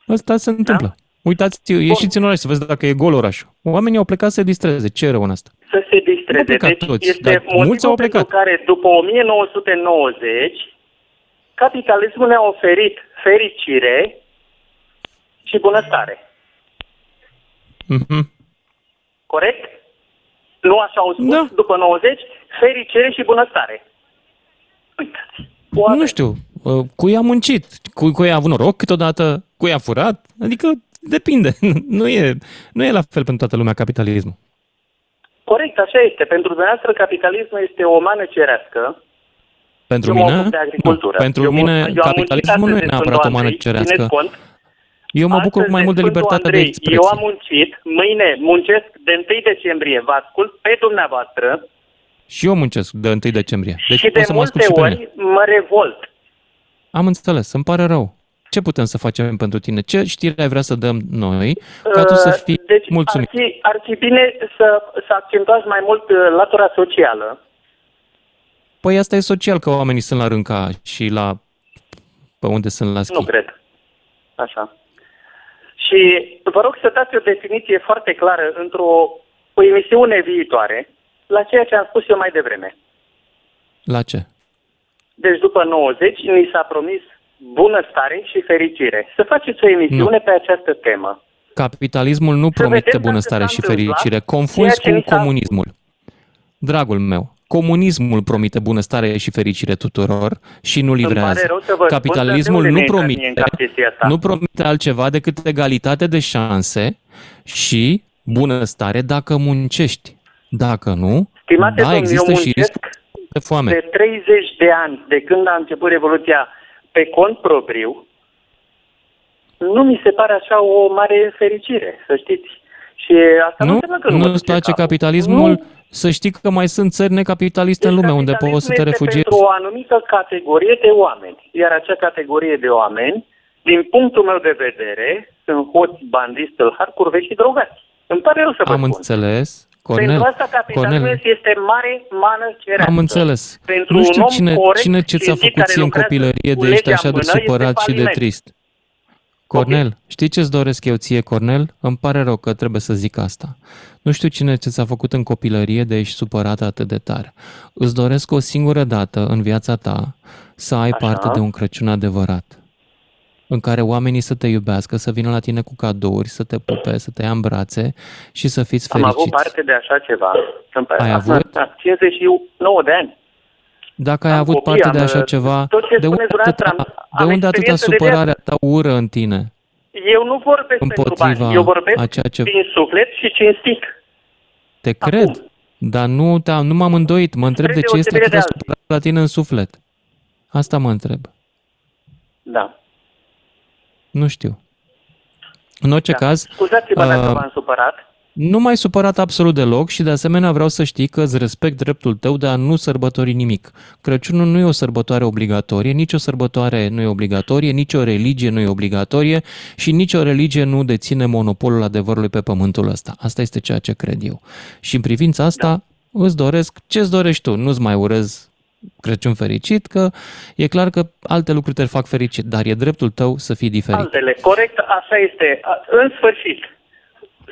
Asta se întâmplă. Uitați, ieșiți în oraș să vezi dacă e gol orașul. Oamenii au plecat să se distreze. Ce e rău în asta? Să se distreze. Nu au plecat Deci toți, este dar motivul mulți au pentru plecat. care după 1990 capitalismul ne-a oferit fericire și bunăstare. Mhm. Corect? Nu așa au spus Da. după 90? Fericire și bunăstare. Nu știu, uh, cui a muncit, cui, cui a avut noroc câteodată, cui a furat, adică depinde. *laughs* Nu e, nu e la fel pentru toată lumea capitalismul. Corect, așa este. Pentru dumneavoastră capitalismul este o mană cerească. Pentru Eu mă mine, ocup de agricultură. nu. pentru Eu mă- mine eu am muncit capitalismul nu e astăzi în neapărat o Sfântul mană Andrei, cerească. țineți cont. Eu mă bucur Astăzi, mai mult de Sfântul libertatea de Andrei, expresie. Eu am muncit, mâine muncesc de 1 decembrie, vă ascult pe dumneavoastră Și eu muncesc de 1 decembrie. Deci și de poți să mă ascult multe și pe mine. ori mă revolt. Am înțeles, îmi pare rău. Ce putem să facem pentru tine? Ce știri ai vrea să dăm noi ca tu să Uh, fii deci mulțumit? Ar fi, ar fi bine să, să accentuați mai mult uh, latura socială. Păi asta e social că oamenii sunt la rânca și la pe unde sunt la schi. Nu cred. Așa. Și vă rog să dați o definiție foarte clară într-o o emisiune viitoare la ceea ce am spus eu mai devreme. La ce? Deci după 90 ni s-a promis bunăstare și fericire. Să faceți o emisiune Nu. pe această temă. Capitalismul nu promite vedem dacă bunăstare s-a și întâmplat fericire. ceea Confunzi ce cu ni s-a- comunismul. Dragul meu, comunismul promite bunăstare și fericire tuturor și nu Îmi livrează. pare rău să vă spun, Capitalismul dar de nu unde ne intră mie promite, în cap chestia asta? nu promite altceva decât egalitate de șanse și bunăstare dacă muncești. Dacă nu, Stimate da, domn, există eu și muncesc riscul de foame. de 30 de ani, de când a început Revoluția pe cont propriu, nu mi se pare așa o mare fericire, să știți. Și asta nu, Nu? înseamnă că nu, mă Nu-ți duce place capul. capitalismul? Nu. Să știi că mai sunt țări necapitaliste în lume unde poți să te Capitalismul este refugiezi. pentru o anumită categorie de oameni. Iar acea categorie de oameni, din punctul meu de vedere, sunt hoți, bandiți, tâlhari, curveți și drogați. Îmi pare rău să vă Am spun. înțeles. Pentru Cornel, asta capitalismul Cornel, este mare mană cerească. am înțeles. Pentru Nu un știu om cine, corect cine ce ți-a și făcut care ție în lucrează copilărie cu de ești legea așa în de mână, este supărat și de faliment. trist. Cornel, știi ce-ți doresc eu ție, Cornel? Îmi pare rău că trebuie să zic asta. Nu știu cine ce ți-a făcut în copilărie de ești supărat atât de tare. Îți doresc o singură dată în viața ta să ai Așa. parte de un Crăciun adevărat în care oamenii să te iubească, să vină la tine cu cadouri, să te pupe, să te ia în brațe și să fiți Am fericiți. avut parte de așa ceva. Îmi pare- Ai Acum, avut? da, 59 de ani. Dacă ai Am avut copii, parte am, de așa uh, ceva, tot ce de unde, spuneți dumneavoastră, atâta, am- de am unde atâta experiență de supărarea ta ură în tine? Eu nu vorbesc pentru Împotriva bani, eu vorbesc a ceea ce- din suflet și cinstit. Te cred, dar nu, te nu m-am îndoit. Mă întreb Spre de ce este deosebire de atâta alții. supărare la tine în suflet. Asta mă întreb. Da. Nu știu. În orice Da. caz, Scuzați-mă dacă uh, v-am supărat. Nu m-ai supărat absolut deloc și de asemenea vreau să știi că îți respect dreptul tău de a nu sărbători nimic. Crăciunul nu e o sărbătoare obligatorie, nici o sărbătoare nu e obligatorie, nici o religie nu e obligatorie și nicio religie nu deține monopolul adevărului pe pământul ăsta. Asta este ceea ce cred eu. Și în privința asta da. îți doresc ce-ți dorești tu. Nu-ți mai urez Crăciun fericit, că e clar că alte lucruri te fac fericit, dar e dreptul tău să fii diferit. Altele, corect, așa este. A- În sfârșit,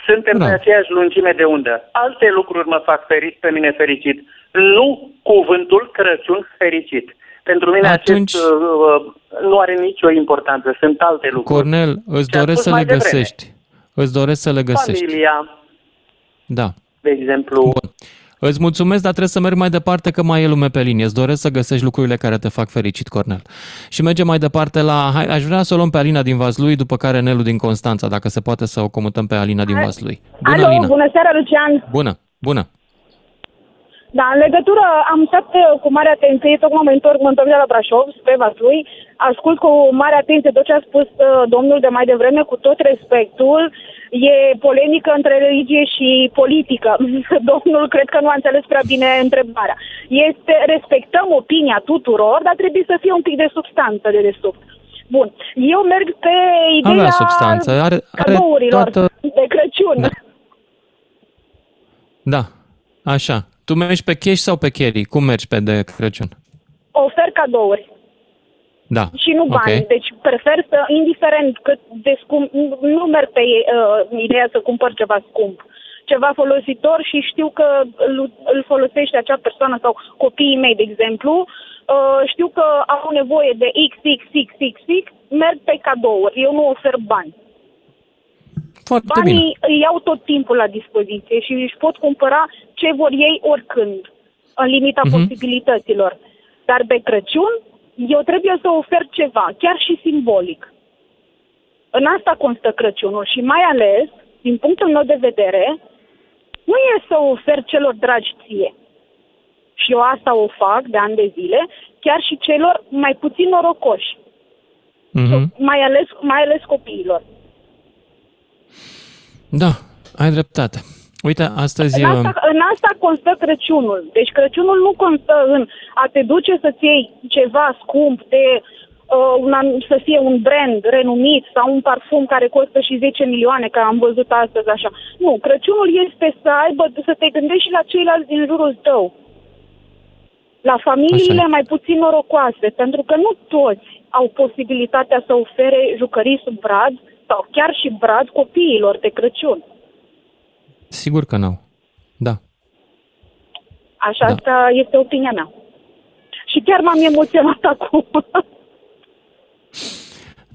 suntem Da. pe aceeași lungime de undă. Alte lucruri mă fac feri- pe mine fericit. Nu cuvântul Crăciun fericit. Pentru mine Atunci- acest uh, uh, nu are nicio importanță. Sunt alte lucruri. Cornel, îți Ce-am doresc spus să le mai devreme. găsești. Îți doresc să le găsești. Familia, Da. de exemplu. Bun. Îți mulțumesc, dar trebuie să merg mai departe că mai e lume pe linie. Îți doresc să găsești lucrurile care te fac fericit, Cornel. Și mergem mai departe la... Hai, aș vrea să o luăm pe Alina din Vaslui, după care Nelu din Constanța, dacă se poate să o comutăm pe Alina din Vaslui. Bună, Alo, Alina! bună seara, Lucian. Bună, bună! Da, în legătură, am stat uh, cu mare atenție, tocmai mă întorc, mă întorc de la Brașov, spre Vaslui, ascult cu mare atenție tot ce a spus uh, domnul de mai devreme, cu tot respectul, e polemică între religie și politică. *laughs* domnul cred că nu a înțeles prea bine întrebarea. Este, respectăm opinia tuturor, dar trebuie să fie un pic de substanță de desubt. Bun, eu merg pe ideea Avea substanță, are, are cadourilor toată... de Crăciun. Da. Da, așa. Tu mergi pe cash sau pe carry? Cum mergi pe de Crăciun? Ofer cadouri. Da. și nu bani. ok. Deci prefer să, indiferent cât de scump, nu- nu merg pe uh, ideea să cumpăr ceva scump. Ceva folositor și știu că îl, îl folosește acea persoană sau copiii mei, de exemplu, uh, știu că au nevoie de XXXXX, merg pe cadouri. Eu nu ofer bani. Foarte Banii bine. îi iau tot timpul la dispoziție și își pot cumpăra ce vor ei oricând, în limita Mhm. posibilităților. Dar pe Crăciun, eu trebuie să ofer ceva, chiar și simbolic. În asta constă Crăciunul și mai ales, din punctul meu de vedere, nu e să ofer celor dragi ție. Și eu asta o fac de ani de zile, chiar și celor mai puțin norocoși, Mhm. mai ales, mai ales copiilor. Da, ai dreptate. Uite, astăzi... În asta, în asta constă Crăciunul. Deci Crăciunul nu constă în a te duce să-ți iei ceva scump, de, uh, un, an- să fie un brand renumit sau un parfum care costă și 10 milioane, că am văzut astăzi așa. Nu, Crăciunul este să aibă, să te gândești și la ceilalți din jurul tău. La familiile Așa mai puțin norocoase, pentru că nu toți au posibilitatea să ofere jucării sub brad sau chiar și brad copiilor de Crăciun. Sigur că n-au. Da. Așa, Da. asta este opinia mea. Și chiar m-am emoționat *laughs* acum.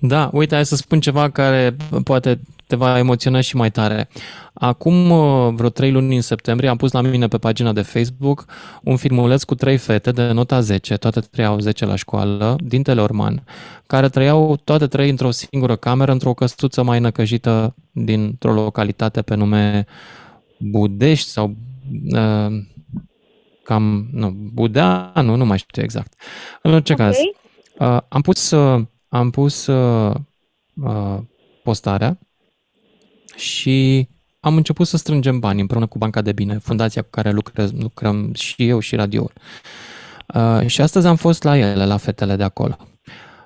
Da, uite, hai să spun ceva care poate te va emoționa și mai tare. Acum uh, vreo trei luni în septembrie am pus la mine pe pagina de Facebook un filmuleț cu trei fete de nota 10, toate trei au 10 la școală, din Teleorman, care trăiau toate trei într-o singură cameră, într-o căsuță mai năcăjită dintr-o localitate pe nume Budești sau uh, cam, nu, Budeanu, nu mai știu exact. În orice Ok. caz, uh, am pus, uh, am pus uh, uh, postarea și am început să strângem bani împreună cu Banca de Bine, fundația cu care lucrez, lucrăm și eu și radioul. Uh, și astăzi am fost la ele, la fetele de acolo.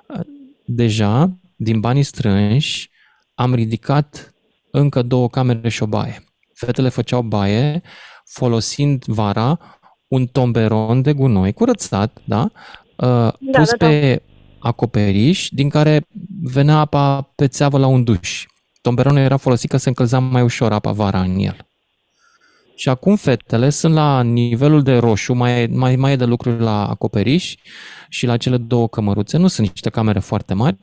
Uh, deja, din banii strânși, am ridicat încă două camere și o baie. Fetele făceau baie folosind vara un tomberon de gunoi curățat, da? Uh, Da, pus da, da. pe acoperiș, din care venea apa pe țeavă la un duș. Tomberonul era folosit că se încălzea mai ușor apa vara în el. Și acum fetele sunt la nivelul de roșu, mai, mai, mai e de lucruri la acoperiș și la cele două cămăruțe, nu sunt niște camere foarte mari,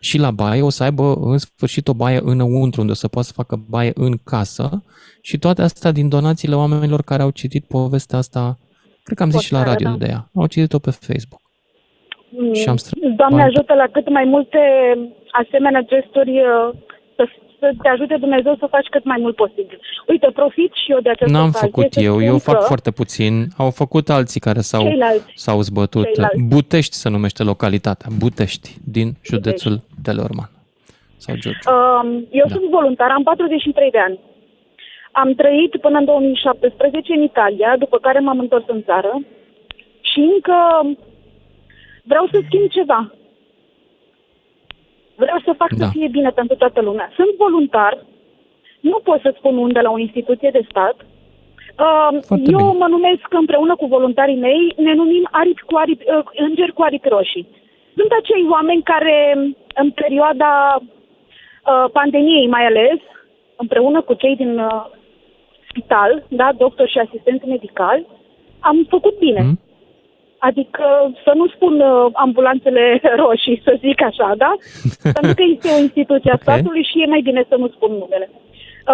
și la baie o să aibă în sfârșit o baie înăuntru, unde o să poată să facă baie în casă și toate astea din donațiile oamenilor care au citit povestea asta, cred că am zis și la Postarea, radio da. de ea, au citit-o pe Facebook. Și am strâns Doamne bani. ajută la cât mai multe asemenea gesturi uh, să, să te ajute Dumnezeu să faci cât mai mult posibil. Uite, profit și eu de această N-am ocazie făcut să eu, spun eu fac că foarte puțin. Au făcut alții care s-au, Ceilalți. s-au zbătut. Ceilalți. Butești se numește localitatea, Butești, din județul Teleorman. Sau George? Um, eu Da. sunt voluntar, am 43 de ani. Am trăit până în 2017 în Italia, după care m-am întors în țară și încă vreau să schimb ceva. Vreau să fac Da. să fie bine pentru toată lumea. Sunt voluntar, nu pot să spun unde la o instituție de stat. Uh, Foarte eu bine. mă numesc împreună cu voluntarii mei, ne numim aripi cu aripi, uh, îngeri cu aripi roșii. Sunt acei oameni care în perioada uh, pandemiei mai ales, împreună cu cei din uh, spital, da, doctori și asistenți medicali, am făcut bine. Mhm. Adică să nu spun uh, ambulanțele *laughs* roșii, să zic așa, da? *laughs* Pentru că este o instituție a Ok. statului și e mai bine să nu spun numele.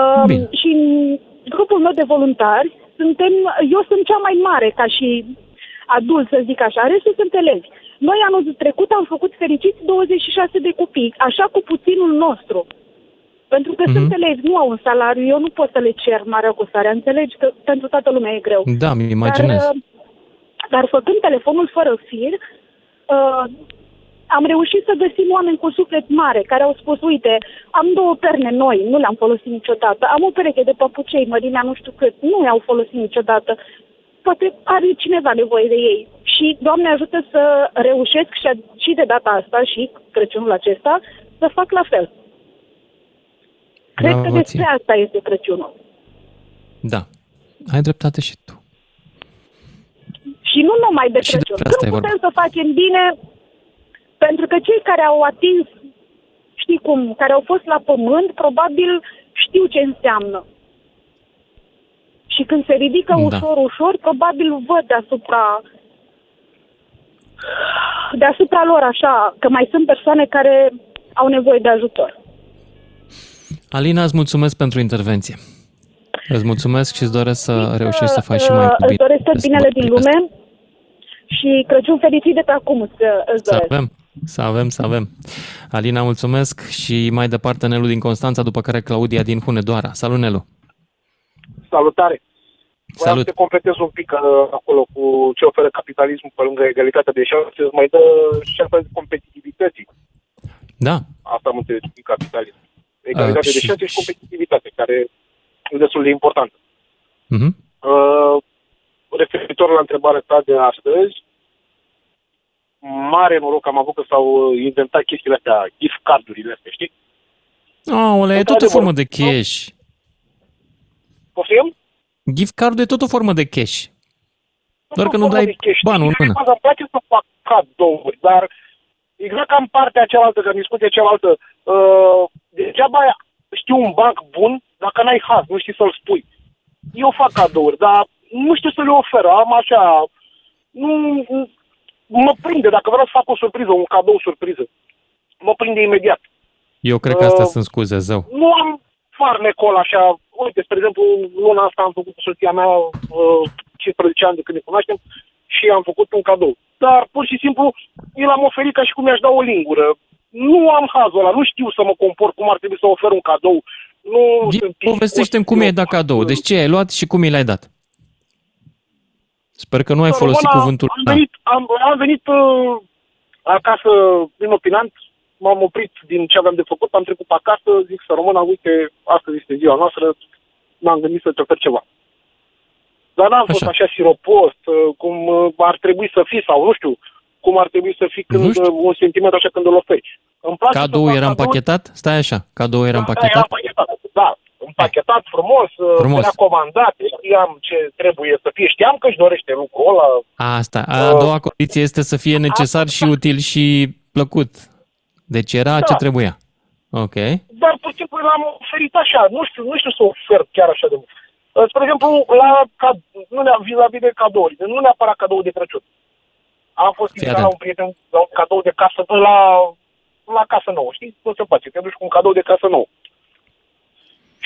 Uh, Bine. și în grupul meu de voluntari, suntem, eu sunt cea mai mare ca și adult, să zic așa, restul sunt elevi. Noi anul trecut am făcut fericiți 26 de copii, așa cu puținul nostru. Pentru că Mhm. sunt elevi, nu au un salariu, eu nu pot să le cer marea costare, înțelegi că pentru toată lumea e greu. Da, mi imaginez. Dar, uh, dar făcând telefonul fără fir, uh, am reușit să găsim oameni cu suflet mare care au spus, uite, am două perne noi, nu le-am folosit niciodată, am o pereche de papucei, mărimea nu știu cât, nu le-au folosit niciodată. Poate are cineva nevoie de ei. Și, Doamne ajută să reușesc și, și de data asta și Crăciunul acesta să fac la fel. Cred că Bravo despre ție. asta este Crăciunul. Da. Ai dreptate și tu. Și nu numai de Și Crăciun. despre asta Când e putem să facem bine, pentru că cei care au atins, știi cum, care au fost la pământ, probabil știu ce înseamnă. Și când se ridică Da. ușor, ușor, probabil văd deasupra deasupra lor așa, că mai sunt persoane care au nevoie de ajutor. Alina, îți mulțumesc pentru intervenție. Îți mulțumesc și îți doresc să reușești să faci și mai Uh, bine. Îți doresc tot binele din lume și Crăciun fericit de pe acum îți, îți Să doresc. avem, să avem, să avem. Alina, mulțumesc și mai departe Nelu din Constanța, după care Claudia din Hunedoara. Salut, Nelu! Salutare! Vreau Salut. să te completez un pic uh, acolo cu ce oferă capitalismul pe lângă egalitatea de șanse, îți mai dă șansa de competitivității. Da, Asta am înțeles prin capitalism. Egalitate Uh, de și- șanse și competitivitate, care e destul de importantă. Mhm. Uh, referitor la întrebarea ta de astăzi, mare noroc că am avut că s-au uh, inventat chestiile astea, gift card-urile astea, știi? Aole, e tot o Într-adevăr. formă de cash. Poftim? Gift card e tot o formă de cash. Doar că nu formă dai de cash. banul în mână. Asta îmi place să fac cadouri, dar exact ca în partea cealaltă, că în discuția cealaltă, uh, degeaba știu un banc bun dacă n-ai haz, nu știi să-l spui. Eu fac cadouri, dar nu știu să le ofer, am așa, nu, mă prinde, dacă vreau să fac o surpriză, un cadou surpriză, mă prinde imediat. Eu cred că astea Uh, sunt scuze, zău. Nu am farmecol așa, uite, spre exemplu, luna asta am făcut cu soția mea uh, 15 ani de când ne cunoaștem și am făcut un cadou. Dar pur și simplu i l-am oferit ca și cum mi-aș da o lingură. Nu am hazul ăla, nu știu să mă comport cum ar trebui să ofer un cadou. Nu sunt Povestește-mi cum i-ai dat cadou. Deci ce ai luat și cum i l-ai dat? Sper că nu ai folosit Româna, cuvântul am da. venit, am, am venit uh, acasă prin opinant, m-am oprit din ce aveam de făcut, am trecut pe acasă, zic să rămână, uite, astăzi este ziua noastră, m-am gândit să-ți ofer ceva. Dar n-am fost așa siropos, uh, cum uh, ar trebui să fii, sau nu știu, cum ar trebui să fii când uh, un sentiment așa când îl oferi. Îmi place Cadou să fac era cadouri- împachetat? Stai așa, cadou era Da, era împachetat? împachetat, da, împachetat frumos, Frumos. frumos. era comandat, știam ce trebuie să fie, știam că își dorește lucrul ăla, Asta. A doua condiție este să fie necesar și util și plăcut. Deci era ce Da. trebuia. Ok. dar pur și simplu l-am oferit așa, nu știu, nu știu să ofer chiar așa de mult. Uh, Spre exemplu, la, cad- nu ne vis-a-vis de cadouri, nu neapărat cadou de Crăciun. Am fost Fii invitat la atent. un prieten la un cadou de casă, la, la casă nouă, știi? Nu se face, te duci cu un cadou de casă nouă.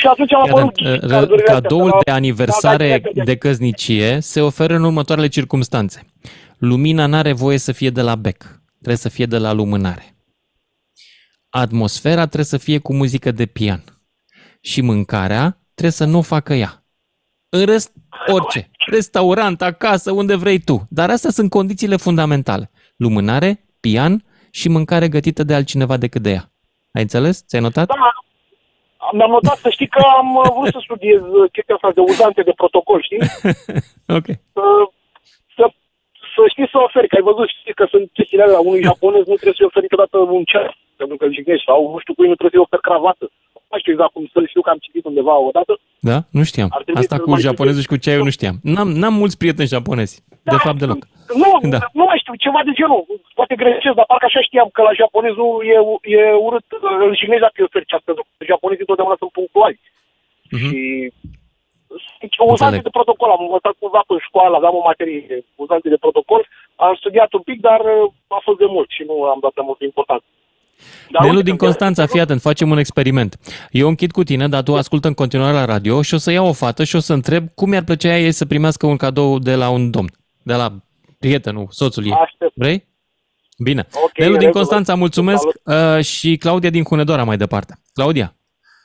Și atunci am Fii apărut atent, gift uh, cardurile astea, Cadoul la- de la aniversare gabinetul de căsnicie se oferă în următoarele circumstanțe. Lumina n-are voie să fie de la bec, trebuie să fie de la lumânare. Atmosfera trebuie să fie cu muzică de pian. Și mâncarea trebuie să nu o facă ea. În rest, orice. Restaurant, acasă, unde vrei tu. Dar astea sunt condițiile fundamentale. Lumânare, pian și mâncare gătită de altcineva decât de ea. Ai înțeles? Ți-ai notat? Da, mi-am notat să știi că am uh, vrut să studiez uh, chestia asta de uzante de protocol, știi? *laughs* ok. Să, să, să știi să oferi, că ai văzut, știi că sunt chestiile alea, unui japonez nu trebuie să-i oferi niciodată un ceas, pentru că jignești, sau nu știu cui nu trebuie să-i oferi cravată. Nu știu exact cum să știu că am citit undeva odată. Da? Nu știam. Ar trebui Asta să cu mai japonezul și cu ceaiul nu știam. N-am, n-am mulți prieteni japonezi. De fapt, deloc. Nu, Da. nu mai știu, ceva de genul. Poate greșesc, dar parcă așa știam că la japonezul e, e urât, îl jignezi dacă îi oferi ceas, pentru că japonezii întotdeauna sunt punctuali. Mhm. Și deci, uzante de protocol, am învățat cumva în școală, aveam o materie de uzante de protocol, am studiat un pic, dar uh, a fost de mult și nu am dat prea mult importanță. Dar Nelu uite, din Constanța, fii atent, facem un experiment. Eu închid cu tine, dar tu ascultă în continuare la radio și o să iau o fată și o să întreb cum i-ar plăcea ei să primească un cadou de la un domn, de la prietenul, soțul ei. Aștept. Vrei? Bine. Ok, Nelu în din regulă. Constanța, mulțumesc uh, și Claudia din Hunedoara mai departe. Claudia,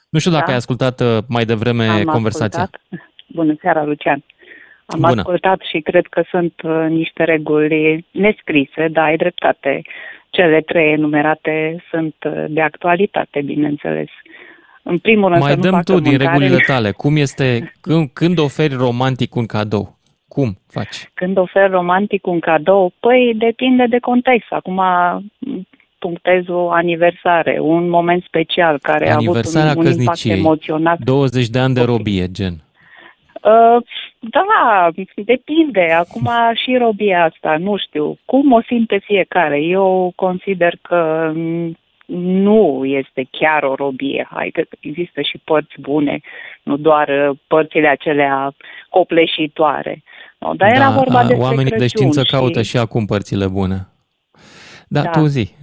nu știu dacă Da. ai ascultat uh, mai devreme Am conversația. ascultat. Bună seara, Lucian. Am Bună. ascultat și cred că sunt uh, niște reguli nescrise, da, ai dreptate. Cele trei enumerate sunt uh, de actualitate, bineînțeles. În primul rând Mai să nu dăm facă tu din mâncare- regulile tale. Cum este, când, când oferi romantic un cadou? Cum faci? Când ofer romantic un cadou, păi depinde de context. Acum m, punctez o aniversare, un moment special care a avut Aniversarea un, un impact căsniciei. emoțional. 20 de ani de robie, gen. Uh, da, depinde. Acum și robia asta, nu știu. Cum o simte fiecare? Eu consider că mm, nu este chiar o robie. Hai că există și părți bune, nu doar uh, părțile acelea copleșitoare. No, dar era vorba a, despre oamenii de Crăciun știință și... caută și acum părțile bune. Da, Da. tu zi.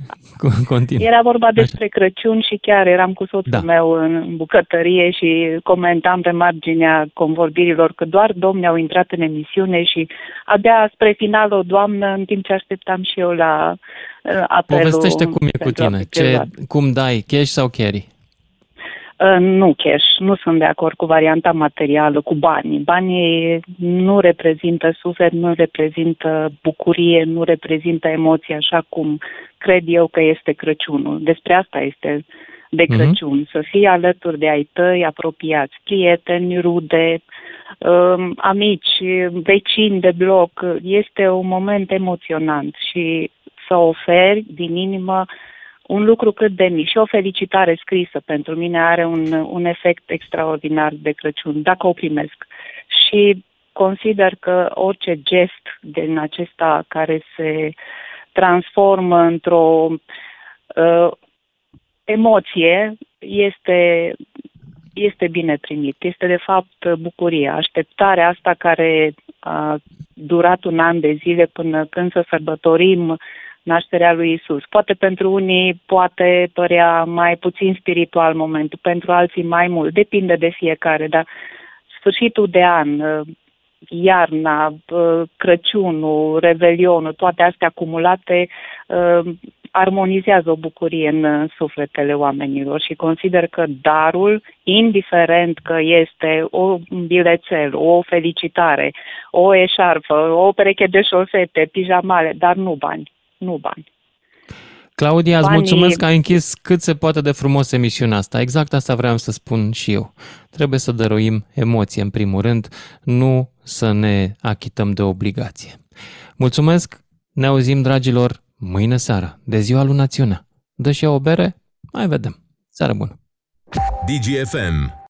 Continuă. Era vorba despre Crăciun și chiar eram cu soțul Da. meu în bucătărie și comentam pe marginea convorbirilor că doar domni au intrat în emisiune și abia spre final o doamnă, în timp ce așteptam și eu la uh, apelul Povestește cum e cu pentru a tine. fi Ce, preluat. cum dai, cash sau carry? Uh, Nu cash, nu sunt de acord cu varianta materială, cu banii. Banii nu reprezintă suflet, nu reprezintă bucurie, nu reprezintă emoții așa cum cred eu că este Crăciunul. Despre asta este de Mhm. Crăciun, să fii alături de ai tăi apropiați, prieteni, rude, um, amici, vecini de bloc. Este un moment emoționant și să oferi din inimă un lucru cât de mic și o felicitare scrisă pentru mine are un, un efect extraordinar de Crăciun, dacă o primesc. Și consider că orice gest din acesta care se transformă într-o uh, emoție este, este bine primit. Este de fapt bucurie. Așteptarea asta care a durat un an de zile până când să sărbătorim nașterea lui Isus. Poate pentru unii poate părea mai puțin spiritual momentul, pentru alții mai mult, depinde de fiecare, dar sfârșitul de an, uh, iarna, uh, Crăciunul, Revelionul, toate astea acumulate uh, armonizează o bucurie în uh, sufletele oamenilor și consider că darul, indiferent că este o un bilețel, o felicitare, o eșarfă, o pereche de șosete, pijamale, dar nu bani, nu bani. Claudia, îți Banii- mulțumesc că ai închis cât se poate de frumos emisiunea asta. Exact asta vreau să spun și eu. Trebuie să dăruim emoție în primul rând, nu să ne achităm de obligație. Mulțumesc, ne auzim, dragilor, mâine seara, de ziua lui Națiunea. Dă și eu o bere? Mai vedem. Seară bună! DGFM